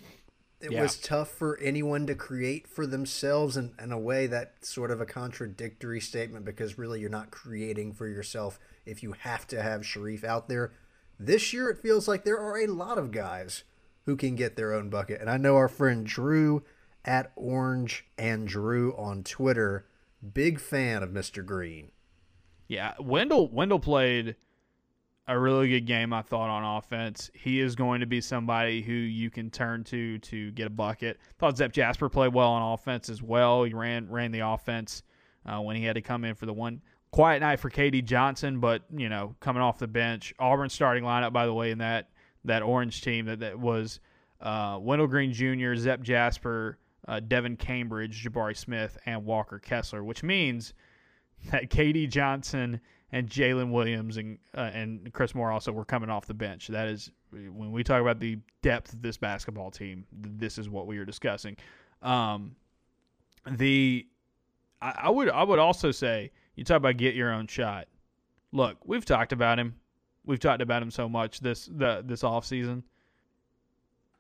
Speaker 2: it yeah. was tough for anyone to create for themselves and in a way that's sort of a contradictory statement because really you're not creating for yourself if you have to have Sharif out there. This year, it feels like there are a lot of guys who can get their own bucket. And I know our friend Drew at Orange and Drew on Twitter Big fan of Mr. Green.
Speaker 1: Yeah, Wendell Wendell played a really good game, I thought, on offense. He is going to be somebody who you can turn to to get a bucket. Thought Zep Jasper played well on offense as well. He ran ran the offense uh, when he had to come in for the one. Quiet night for KD Johnson, but you know, coming off the bench, Auburn starting lineup, by the way, in that that orange team that, that was uh, Wendell Green Jr., Zep Jasper, uh, Devin Cambridge, Jabari Smith, and Walker Kessler, which means that KD Johnson and Jaylin Williams and uh, and Chris Moore also were coming off the bench. That is when we talk about the depth of this basketball team. This is what we are discussing. Um, the I, I would I would also say you talk about get your own shot. Look, we've talked about him. We've talked about him so much this the this off season.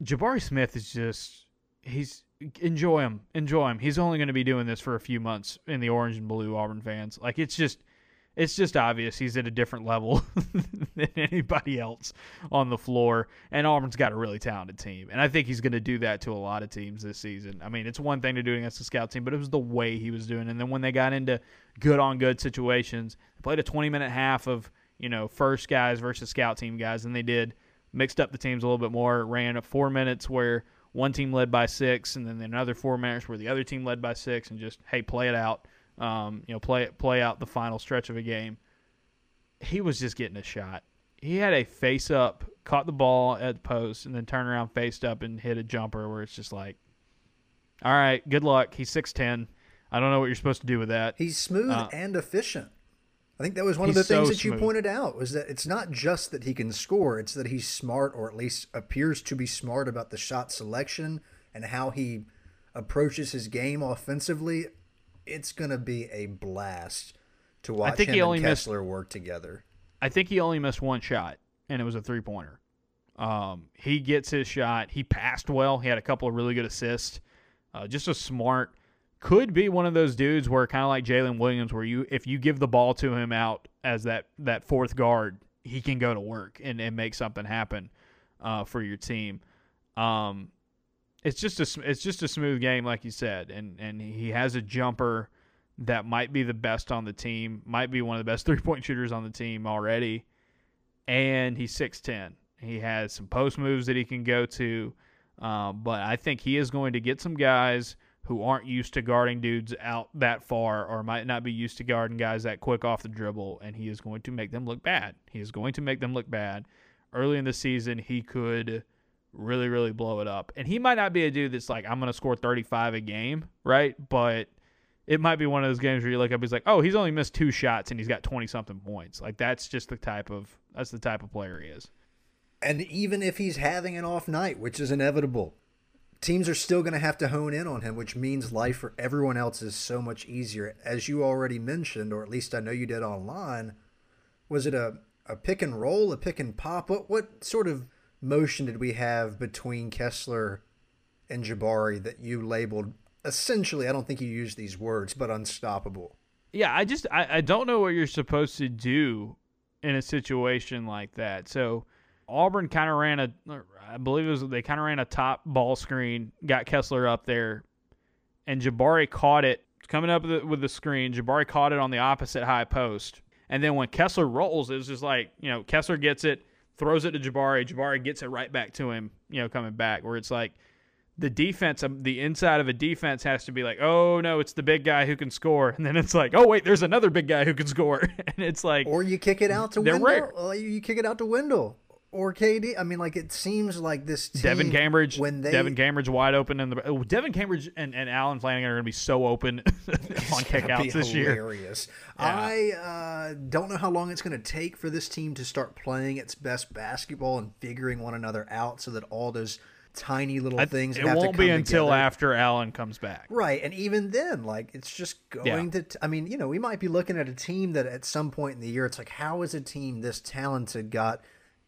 Speaker 1: Jabari Smith is just he's enjoy him, enjoy him. He's only going to be doing this for a few months in the orange and blue Auburn fans. Like it's just it's just obvious he's at a different level (laughs) than anybody else on the floor. And Auburn's got a really talented team. And I think he's going to do that to a lot of teams this season. I mean, it's one thing to do against the scout team, but it was the way he was doing. And then when they got into good on good situations, they played a 20 minute half of, you know, first guys versus scout team guys. And they did mixed up the teams a little bit more, ran up four minutes where one team led by six, and then another four minutes where the other team led by six, and just, hey, play it out um, you know, play play out the final stretch of a game. He was just getting a shot. He had a face up, caught the ball at the post, and then turned around, faced up, and hit a jumper where it's just like, all right, good luck. He's six ten. I don't know what you're supposed to do with that.
Speaker 2: He's smooth uh, and efficient. I think that was one of the things so that you pointed out was that it's not just that he can score; it's that he's smart, or at least appears to be smart about the shot selection and how he approaches his game offensively it's gonna be a blast to watch I think him he only and Kessler missed, work together.
Speaker 1: I think he only missed one shot, and it was a three pointer. Um, he gets his shot. He passed well. He had a couple of really good assists. Uh, just a smart. Could be one of those dudes where kind of like Jaylin Williams, where you if you give the ball to him out as that that fourth guard, he can go to work and, and make something happen uh, for your team. Um, it's just a it's just a smooth game, like you said, and and he has a jumper that might be the best on the team, might be one of the best (laughs) three point shooters on the team already, and he's six ten. He has some post moves that he can go to, um, but I think he is going to get some guys who aren't used to guarding dudes out that far or might not be used to guarding guys that quick off the dribble, and he is going to make them look bad. He is going to make them look bad. Early in the season, he could really, really blow it up. And he might not be a dude that's like, I'm going to score 35 a game, right? But it might be one of those games where you look up, he's like, oh, he's only missed two shots and he's got 20 something points. Like that's just the type of that's the type of player he is.
Speaker 2: And even if he's having an off night, which is inevitable, teams are still going to have to hone in on him, which means life for everyone else is so much easier. As you already mentioned, or at least I know you did online, was it a, a pick and roll, a pick and pop? What what sort of motion did we have between Kessler and Jabari that you labeled essentially? I don't think you used these words, but unstoppable.
Speaker 1: Yeah, I just I, I don't know what you're supposed to do in a situation like that. So Auburn kind of ran a, I believe it was they kind of ran a top ball screen, got Kessler up there, and Jabari caught it coming up with the, with the screen. Jabari caught it on the opposite high post, and then when Kessler rolls, it was just like you know Kessler gets it, throws it to Jabari. Jabari gets it right back to him, you know, coming back, where it's like the defense, um, the inside of a defense has to be like, oh no, it's the big guy who can score, (laughs) and then it's like, oh wait, there's another big guy who can score, (laughs) and it's like,
Speaker 2: or you kick it out to Wendell, rare. you kick it out to Wendell or KD. I mean, like it seems like this team,
Speaker 1: Devan Cambridge when they Devan Cambridge wide open in the oh, Devan Cambridge and, and Allen Flanigan are going to be so open (laughs) on kickouts this
Speaker 2: hilarious. year. Yeah. I uh, don't know how long it's going to take for this team to start playing its best basketball and figuring one another out, so that all those tiny little I, things.
Speaker 1: It won't be until
Speaker 2: together.
Speaker 1: after Allen comes back,
Speaker 2: right? And even then, like it's just going yeah. to. T- I mean, you know, we might be looking at a team that at some point in the year, it's like, how is a team this talented got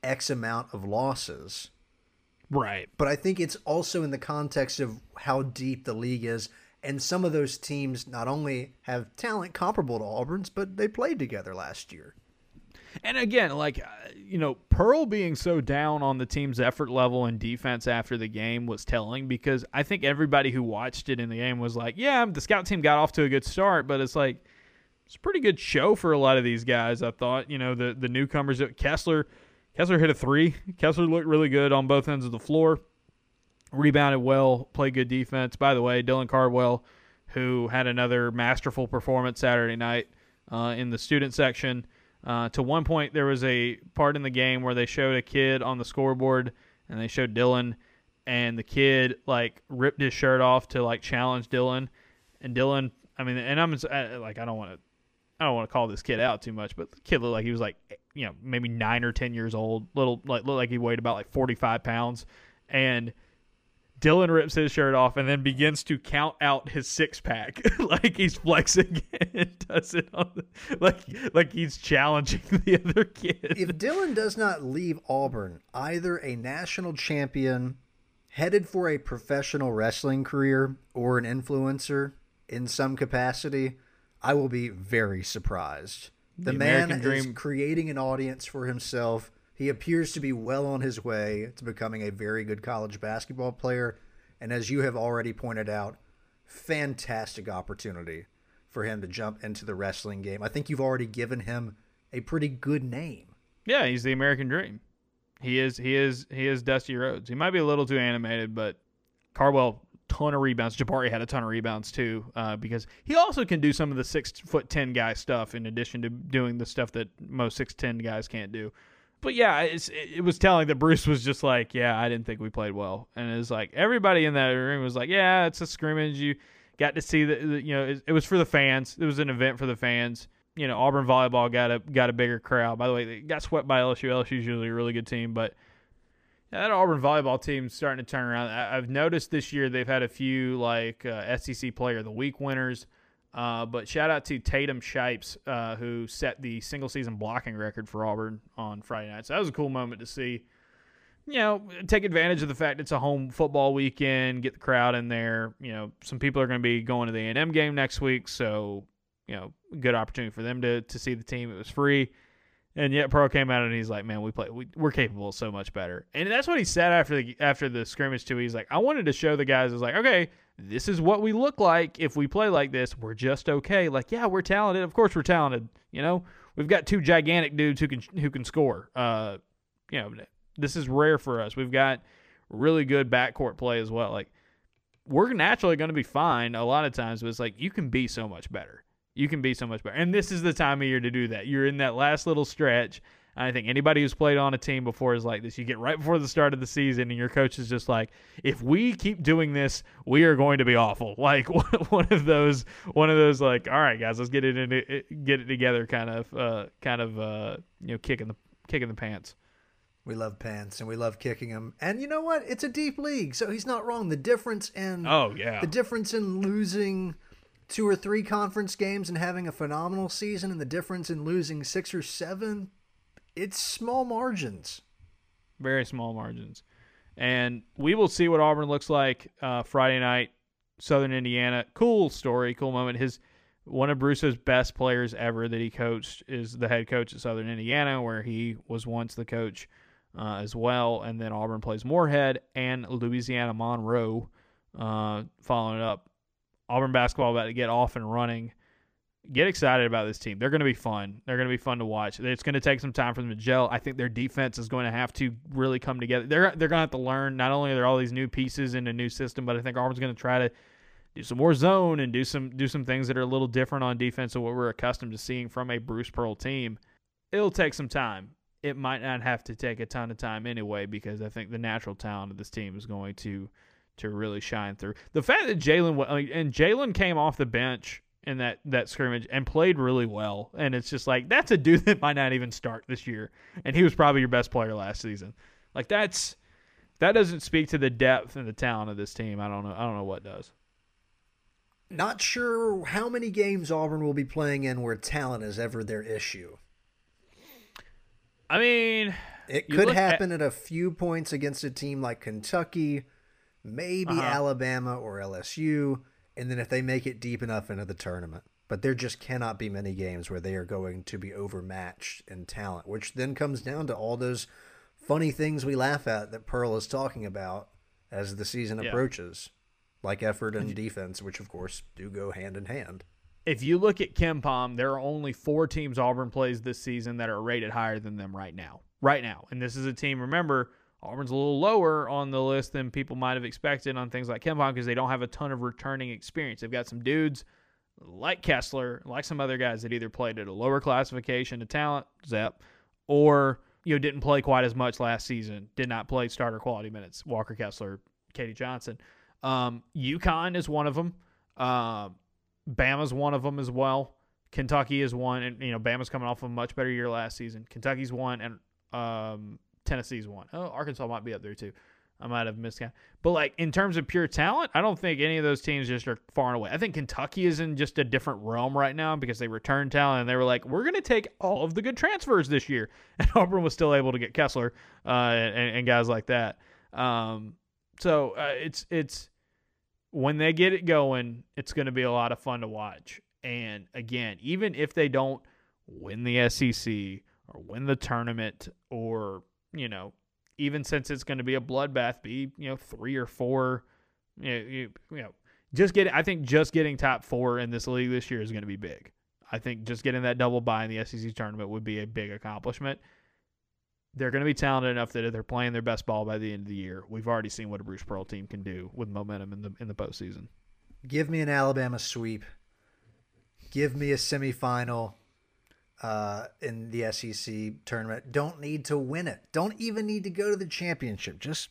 Speaker 2: X amount of losses.
Speaker 1: Right.
Speaker 2: But I think it's also in the context of how deep the league is. And some of those teams not only have talent comparable to Auburn's, but they played together last year.
Speaker 1: And again, like uh, you know, Pearl being so down on the team's effort level and defense after the game was telling because I think everybody who watched it in the game was like, "Yeah, the scout team got off to a good start," but it's like it's a pretty good show for a lot of these guys. I thought, you know, the the newcomers. Kessler, Kessler hit a three. Kessler looked really good on both ends of the floor. Rebounded well, played good defense. By the way, Dylan Cardwell, who had another masterful performance Saturday night uh, in the student section. Uh, to one point, there was a part in the game where they showed a kid on the scoreboard, and they showed Dylan, and the kid like ripped his shirt off to like challenge Dylan, and Dylan. I mean, and I'm like, I don't want to, I don't want to call this kid out too much, but the kid looked like he was like, you know, maybe nine or ten years old, little like looked like he weighed about like 45 pounds, and Dylan rips his shirt off and then begins to count out his six pack (laughs) like he's flexing (laughs) and does it on the, like like he's challenging (laughs) the other kid.
Speaker 2: If Dylan does not leave Auburn either a national champion, headed for a professional wrestling career, or an influencer in some capacity, I will be very surprised. The,
Speaker 1: The
Speaker 2: man
Speaker 1: American
Speaker 2: is
Speaker 1: dream.
Speaker 2: creating an audience for himself. He appears to be well on his way to becoming a very good college basketball player. And as you have already pointed out, fantastic opportunity for him to jump into the wrestling game. I think you've already given him a pretty good name.
Speaker 1: Yeah, he's the American dream. He is he is he is Dusty Rhodes. He might be a little too animated, but Cardwell ton of rebounds. Jabari had a ton of rebounds too, uh, because he also can do some of the six foot ten guy stuff in addition to doing the stuff that most six ten guys can't do. But yeah, it was telling that Bruce was just like, yeah, I didn't think we played well, and it's like everybody in that room was like, yeah, it's a scrimmage. You got to see that, you know, it, it was for the fans. It was an event for the fans. You know, Auburn volleyball got a got a bigger crowd. By the way, they got swept by LSU. LSU's usually a really good team, but that Auburn volleyball team's starting to turn around. I, I've noticed this year they've had a few like uh, SEC Player of the Week winners. Uh, but shout out to Tatum Shipes, uh, who set the single season blocking record for Auburn on Friday night. So that was a cool moment to see. You know, take advantage of the fact it's a home football weekend, get the crowd in there. You know, some people are going to be going to the A&M game next week, so you know, good opportunity for them to to see the team. It was free. And yet Pearl came out and he's like, "Man, we play. We, we're capable so much better." And that's what he said after the after the scrimmage too. He's like, "I wanted to show the guys. I was like, okay, this is what we look like if we play like this. We're just okay. Like, yeah, we're talented. Of course, we're talented. You know, we've got two gigantic dudes who can who can score. Uh, you know, this is rare for us. We've got really good backcourt play as well. Like, we're naturally going to be fine a lot of times, but it's like you can be so much better. You can be so much better. And this is the time of year to do that. You're in that last little stretch. And I think anybody who's played on a team before is like this. You get right before the start of the season, and your coach is just like, "If we keep doing this, we are going to be awful." (laughs) Like (laughs) one of those, one of those, like, "All right, guys, let's get it in, get it together," kind of, uh, kind of, uh, you know, kicking the kicking the pants.
Speaker 2: We love pants and we love kicking them. And you know what? It's a deep league, so he's not wrong. The difference in
Speaker 1: Oh yeah,
Speaker 2: the difference in losing two or three conference games and having a phenomenal season and the difference in losing six or seven, it's small margins.
Speaker 1: very small margins. And we will see what Auburn looks like uh, Friday night, Southern Indiana. Cool story, cool moment. His one of Bruce's best players ever that he coached is the head coach at Southern Indiana, where he was once the coach uh, as well. And then Auburn plays Morehead and Louisiana Monroe uh, following up. Auburn basketball about to get off and running. Get excited about this team. They're going to be fun. They're going to be fun to watch. It's going to take some time for them to gel. I think their defense is going to have to really come together. They're they're going to have to learn. Not only are there all these new pieces in a new system, but I think Auburn's going to try to do some more zone and do some do some things that are a little different on defense of what we're accustomed to seeing from a Bruce Pearl team. It'll take some time. It might not have to take a ton of time anyway, because I think the natural talent of this team is going to to really shine through. The fact that Jalen and Jalen came off the bench in that that scrimmage and played really well, and it's just like that's a dude (laughs) that might not even start this year, and he was probably your best player last season. Like that's that doesn't speak to the depth and the talent of this team. I don't know. I don't know what does.
Speaker 2: Not sure how many games Auburn will be playing in where talent is ever their issue.
Speaker 1: I mean,
Speaker 2: It could
Speaker 1: look at-
Speaker 2: happen at, a few points against a team like Kentucky, maybe
Speaker 1: Uh-huh.
Speaker 2: Alabama or LSU, and then if they make it deep enough into the tournament. but there just cannot be many games where they are going to be overmatched in talent, which then comes down to all those funny things we laugh at that Pearl is talking about as the season
Speaker 1: Yeah.
Speaker 2: approaches, like effort and defense, which of course do go hand in hand.
Speaker 1: if you look at KenPom, there are only four teams Auburn plays this season that are rated higher than them right now. Right now. And this is a team, remember, Auburn's a little lower on the list than people might have expected on things like Palm because they don't have a ton of returning experience. They've got some dudes like Kessler, like some other guys that either played at a lower classification of talent, Zep, or you know didn't play quite as much last season, did not play starter quality minutes. Walker Kessler, KD Johnson. Um, UConn is one of them. Um, Bama's one of them as well. Kentucky is one, and you know Bama's coming off a much better year last season. Kentucky's one, and um, Tennessee's one. Oh, Arkansas might be up there too. I might have missed count. But like in terms of pure talent, I don't think any of those teams just are far and away. I think Kentucky is in just a different realm right now because they returned talent and they were like, we're going to take all of the good transfers this year, (laughs) and Auburn was still able to get Kessler uh, and, and guys like that. Um, so uh, it's it's when they get it going, it's going to be a lot of fun to watch. And again, even if they don't win the SEC or win the tournament, or you know, even since it's going to be a bloodbath, be you know three or four, you know, you, you know, just get. I think just getting top four in this league this year is going to be big. I think just getting that double bye in the SEC tournament would be a big accomplishment. They're going to be talented enough that if they're playing their best ball by the end of the year, we've already seen what a Bruce Pearl team can do with momentum in the in the postseason.
Speaker 2: Give me an Alabama sweep. Give me a semifinal uh, in the SEC tournament. Don't need to win it. Don't even need to go to the championship. Just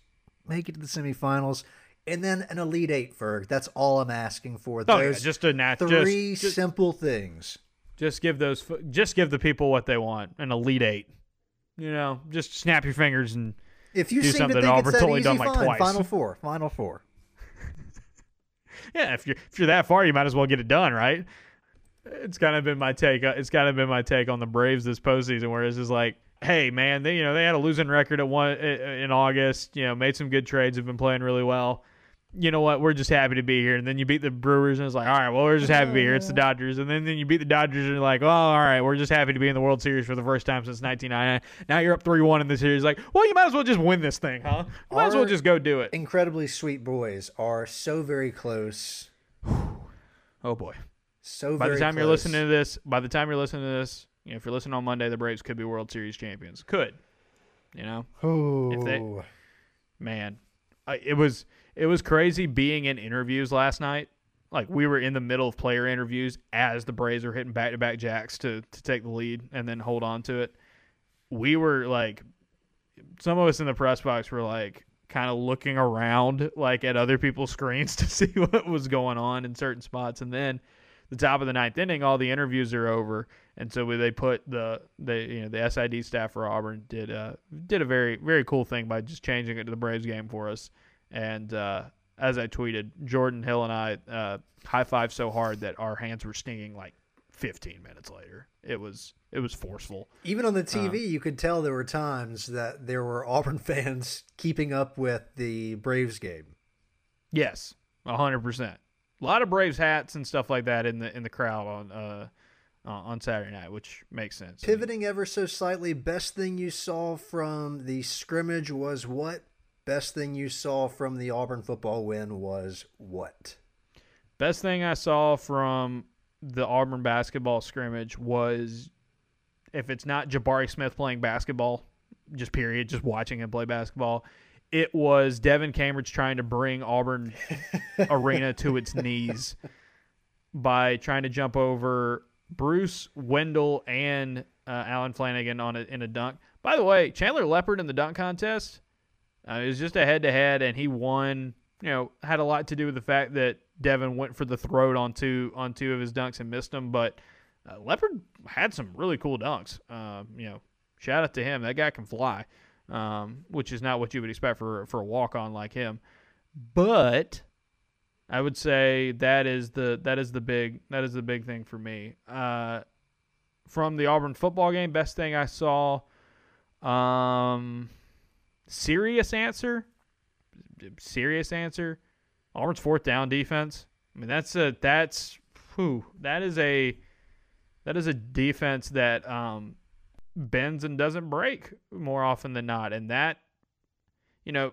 Speaker 2: make it to the semifinals. And then an Elite Eight, Ferg. That's all I'm asking for.
Speaker 1: Oh, yeah, just a nat-
Speaker 2: three
Speaker 1: just,
Speaker 2: simple things.
Speaker 1: just give those just give the people what they want an elite eight. You know, just snap your fingers and
Speaker 2: If you
Speaker 1: Do
Speaker 2: seem to
Speaker 1: something
Speaker 2: think
Speaker 1: Auburn's
Speaker 2: easy,
Speaker 1: done, like, twice.
Speaker 2: Final four. Final four. (laughs)
Speaker 1: yeah, if you're if you're that far, you might as well get it done, right? It's kind of been my take. uh, It's kind of been my take on the Braves this postseason, where it's just like, hey, man, they you know they had a losing record at one in August. You know, made some good trades, have been playing really well. You know what? We're just happy to be here. And then you beat the Brewers, and it's like, all right, well, we're just happy to be here. It's the Dodgers, and then, then you beat the Dodgers, and you're like, oh, all right, we're just happy to be in the World Series for the first time since 1999. Now you're up three one in the series. Like, well, you might as well just win this thing, huh? You might as well just go do it.
Speaker 2: Incredibly sweet boys are so very close.
Speaker 1: Oh boy.
Speaker 2: So
Speaker 1: By the time you're listening to this, by the time you're listening to this, you know, if you're listening on Monday, the Braves could be World Series champions. Could, you know, oh. if they- man, I, it was it was crazy being in interviews last night. Like we were in the middle of player interviews as the Braves were hitting back to back jacks to to take the lead and then hold on to it. We were like, some of us in the press box were like kind of looking around like at other people's screens (laughs) to see what was going on in certain spots, and then the top of the ninth inning, all the interviews are over, and so they put the the you know the SID staff for Auburn did uh did a very very cool thing by just changing it to the Braves game for us, and uh, as I tweeted, Jordan Hill and I uh, high five so hard that our hands were stinging like 15 minutes later. It was it was forceful.
Speaker 2: Even on the. TV, you could tell there were times that there were Auburn (laughs) fans keeping up with the Braves game.
Speaker 1: Yes, hundred percent. A lot of Braves hats and stuff like that in the in the crowd on uh uh, on Saturday night, which makes sense. I mean,
Speaker 2: Pivoting ever so slightly, best thing you saw from the scrimmage was what? Best thing you saw from the Auburn football win was what?
Speaker 1: Best thing I saw from the Auburn basketball scrimmage was if it's not Jabari Smith playing basketball, just period, just watching him play basketball, it was Devan Cambridge trying to bring Auburn (laughs) arena to its knees by trying to jump over Bruce Wendell and uh, Allen Flanigan on a, in a dunk. By the way, Chandler Leopard in the dunk contest, uh, it was just a head to head, and he won. You know, had a lot to do with the fact that Devan went for the throat on two on two of his dunks and missed them. But uh, Leopard had some really cool dunks. Um, you know, shout out to him. That guy can fly, um, which is not what you would expect for for a walk on like him. But I would say that is the that is the big that is the big thing for me. Uh, from the Auburn football game, best thing I saw. Um, serious answer. Serious answer. Auburn's fourth down defense. I mean, that's a that's whew, that is a that is a defense that um, bends and doesn't break more often than not, and that you know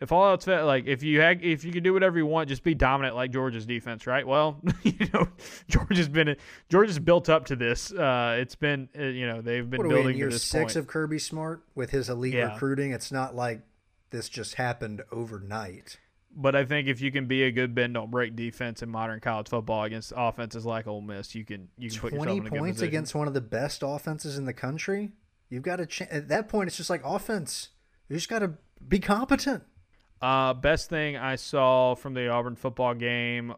Speaker 1: if all else fail, like if you had, if you could do whatever you want, just be dominant like Georgia's defense, right? Well, (laughs) you know, Georgia's been Georgia's built up to this. Uh, it's been uh, you know they've been
Speaker 2: what
Speaker 1: building
Speaker 2: are we in year
Speaker 1: to this
Speaker 2: six
Speaker 1: point.
Speaker 2: of Kirby Smart with his elite
Speaker 1: Yeah.
Speaker 2: recruiting. It's not like this just happened overnight.
Speaker 1: But I think if you can be a good bend don't break defense in modern college football against offenses like Ole Miss, you can you can put yourself
Speaker 2: Twenty
Speaker 1: in a
Speaker 2: points against one of the best offenses in the country. You've got to ch- at that point. It's just like offense. You just got to be competent.
Speaker 1: Uh, best thing I saw from the Auburn football game,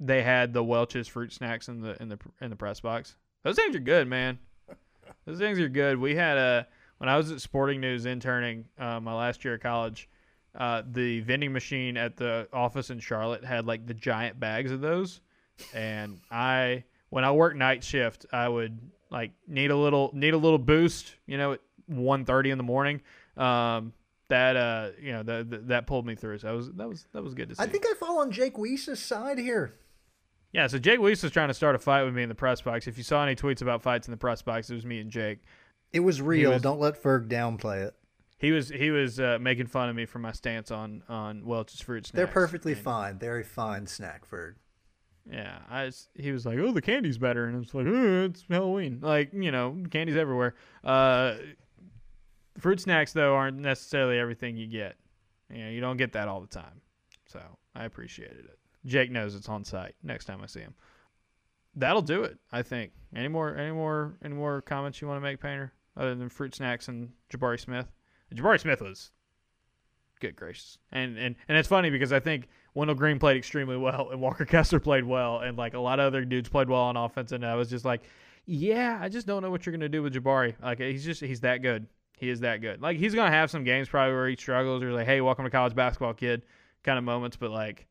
Speaker 1: they had the Welch's fruit snacks in the in the in the press box. Those things are good, man. Those things are good. We had a when I was at Sporting News interning uh, my last year of college. Uh, the vending machine at the office in Charlotte had like the giant bags of those, and I when I worked night shift, I would like need a little need a little boost, you know, at 1.30 in the morning. Um, that uh, you know, that that- that pulled me through. So that was that was that was good to see.
Speaker 2: I think I fall on Jake Weiss's side here.
Speaker 1: Yeah, so Jake Weiss was trying to start a fight with me in the press box. If you saw any tweets about fights in the press box, it was me and Jake.
Speaker 2: It was real.
Speaker 1: was-
Speaker 2: Don't let Ferg downplay it.
Speaker 1: He was he was uh, making fun of me for my stance on on Welch's fruit snacks.
Speaker 2: They're perfectly
Speaker 1: And,
Speaker 2: fine. Very fine snack, Ferg.
Speaker 1: Yeah, I was, he was like, "Oh, the candy's better," and it's like, "Oh, it's Halloween." Like you know, candy's everywhere. Uh, fruit snacks though aren't necessarily everything you get. You know, you don't get that all the time. So I appreciated it. Jake knows it's on site next time I see him. That'll do it. I think. Any more? Any more? Any more comments you want to make, Painter? Other than fruit snacks and Jabari Smith. Jabari Smith was good gracious. And and and it's funny because I think Wendell Green played extremely well and Walker (laughs) Kessler played well and like a lot of other dudes played well on offense and I was just like, yeah, I just don't know what you're gonna do with Jabari. Like he's just he's that good. He is that good. Like he's gonna have some games probably where he struggles or like, hey, welcome to college basketball, kid, kind of moments. But like,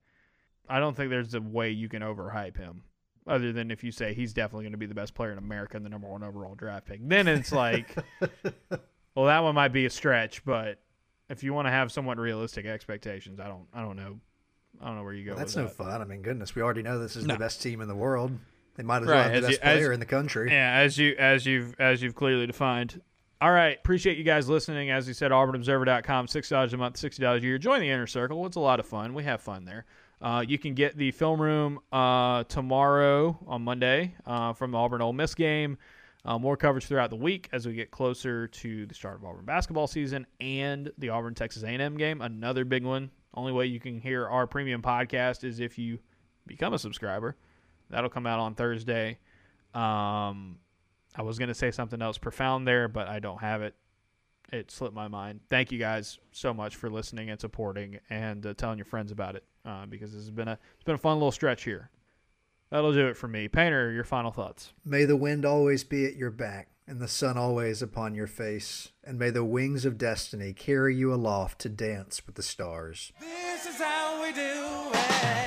Speaker 1: I don't think there's a way you can overhype him. Other than if you say he's definitely going to be the best player in America and the number one overall draft pick, then it's like, (laughs) well, that one might be a stretch. But if you want to have somewhat realistic expectations, I don't, I don't know, I don't know where you go.
Speaker 2: Well, that's
Speaker 1: with
Speaker 2: no
Speaker 1: that.
Speaker 2: fun. I mean, goodness, we already know this is
Speaker 1: No.
Speaker 2: the best team in the world. They might as
Speaker 1: Right,
Speaker 2: well have
Speaker 1: as
Speaker 2: the
Speaker 1: you-
Speaker 2: best
Speaker 1: as-
Speaker 2: player in the country.
Speaker 1: Yeah, as you as you've as you've clearly defined. All right, appreciate you guys listening. As you said, AuburnObserver.com, six dollars a month, sixty dollars a year. Join the inner circle. It's a lot of fun. We have fun there. Uh, you can get the film room uh, tomorrow on Monday uh, from the Auburn Ole Miss game. Uh, more coverage throughout the week as we get closer to the start of Auburn basketball season and the Auburn Texas A&M game. Another big one. Only way you can hear our premium podcast is if you become a subscriber. That'll come out on Thursday. Um, I was going to say something else profound there, but I don't have it. It slipped my mind. Thank you guys so much for listening and supporting and uh, telling your friends about it uh, because this has been a it's been a fun little stretch here. That'll do it for me. Painter, your final thoughts.
Speaker 2: May the wind always be at your back, and the sun always upon your face, and may the wings of destiny carry you aloft to dance with the stars.
Speaker 4: This is how we do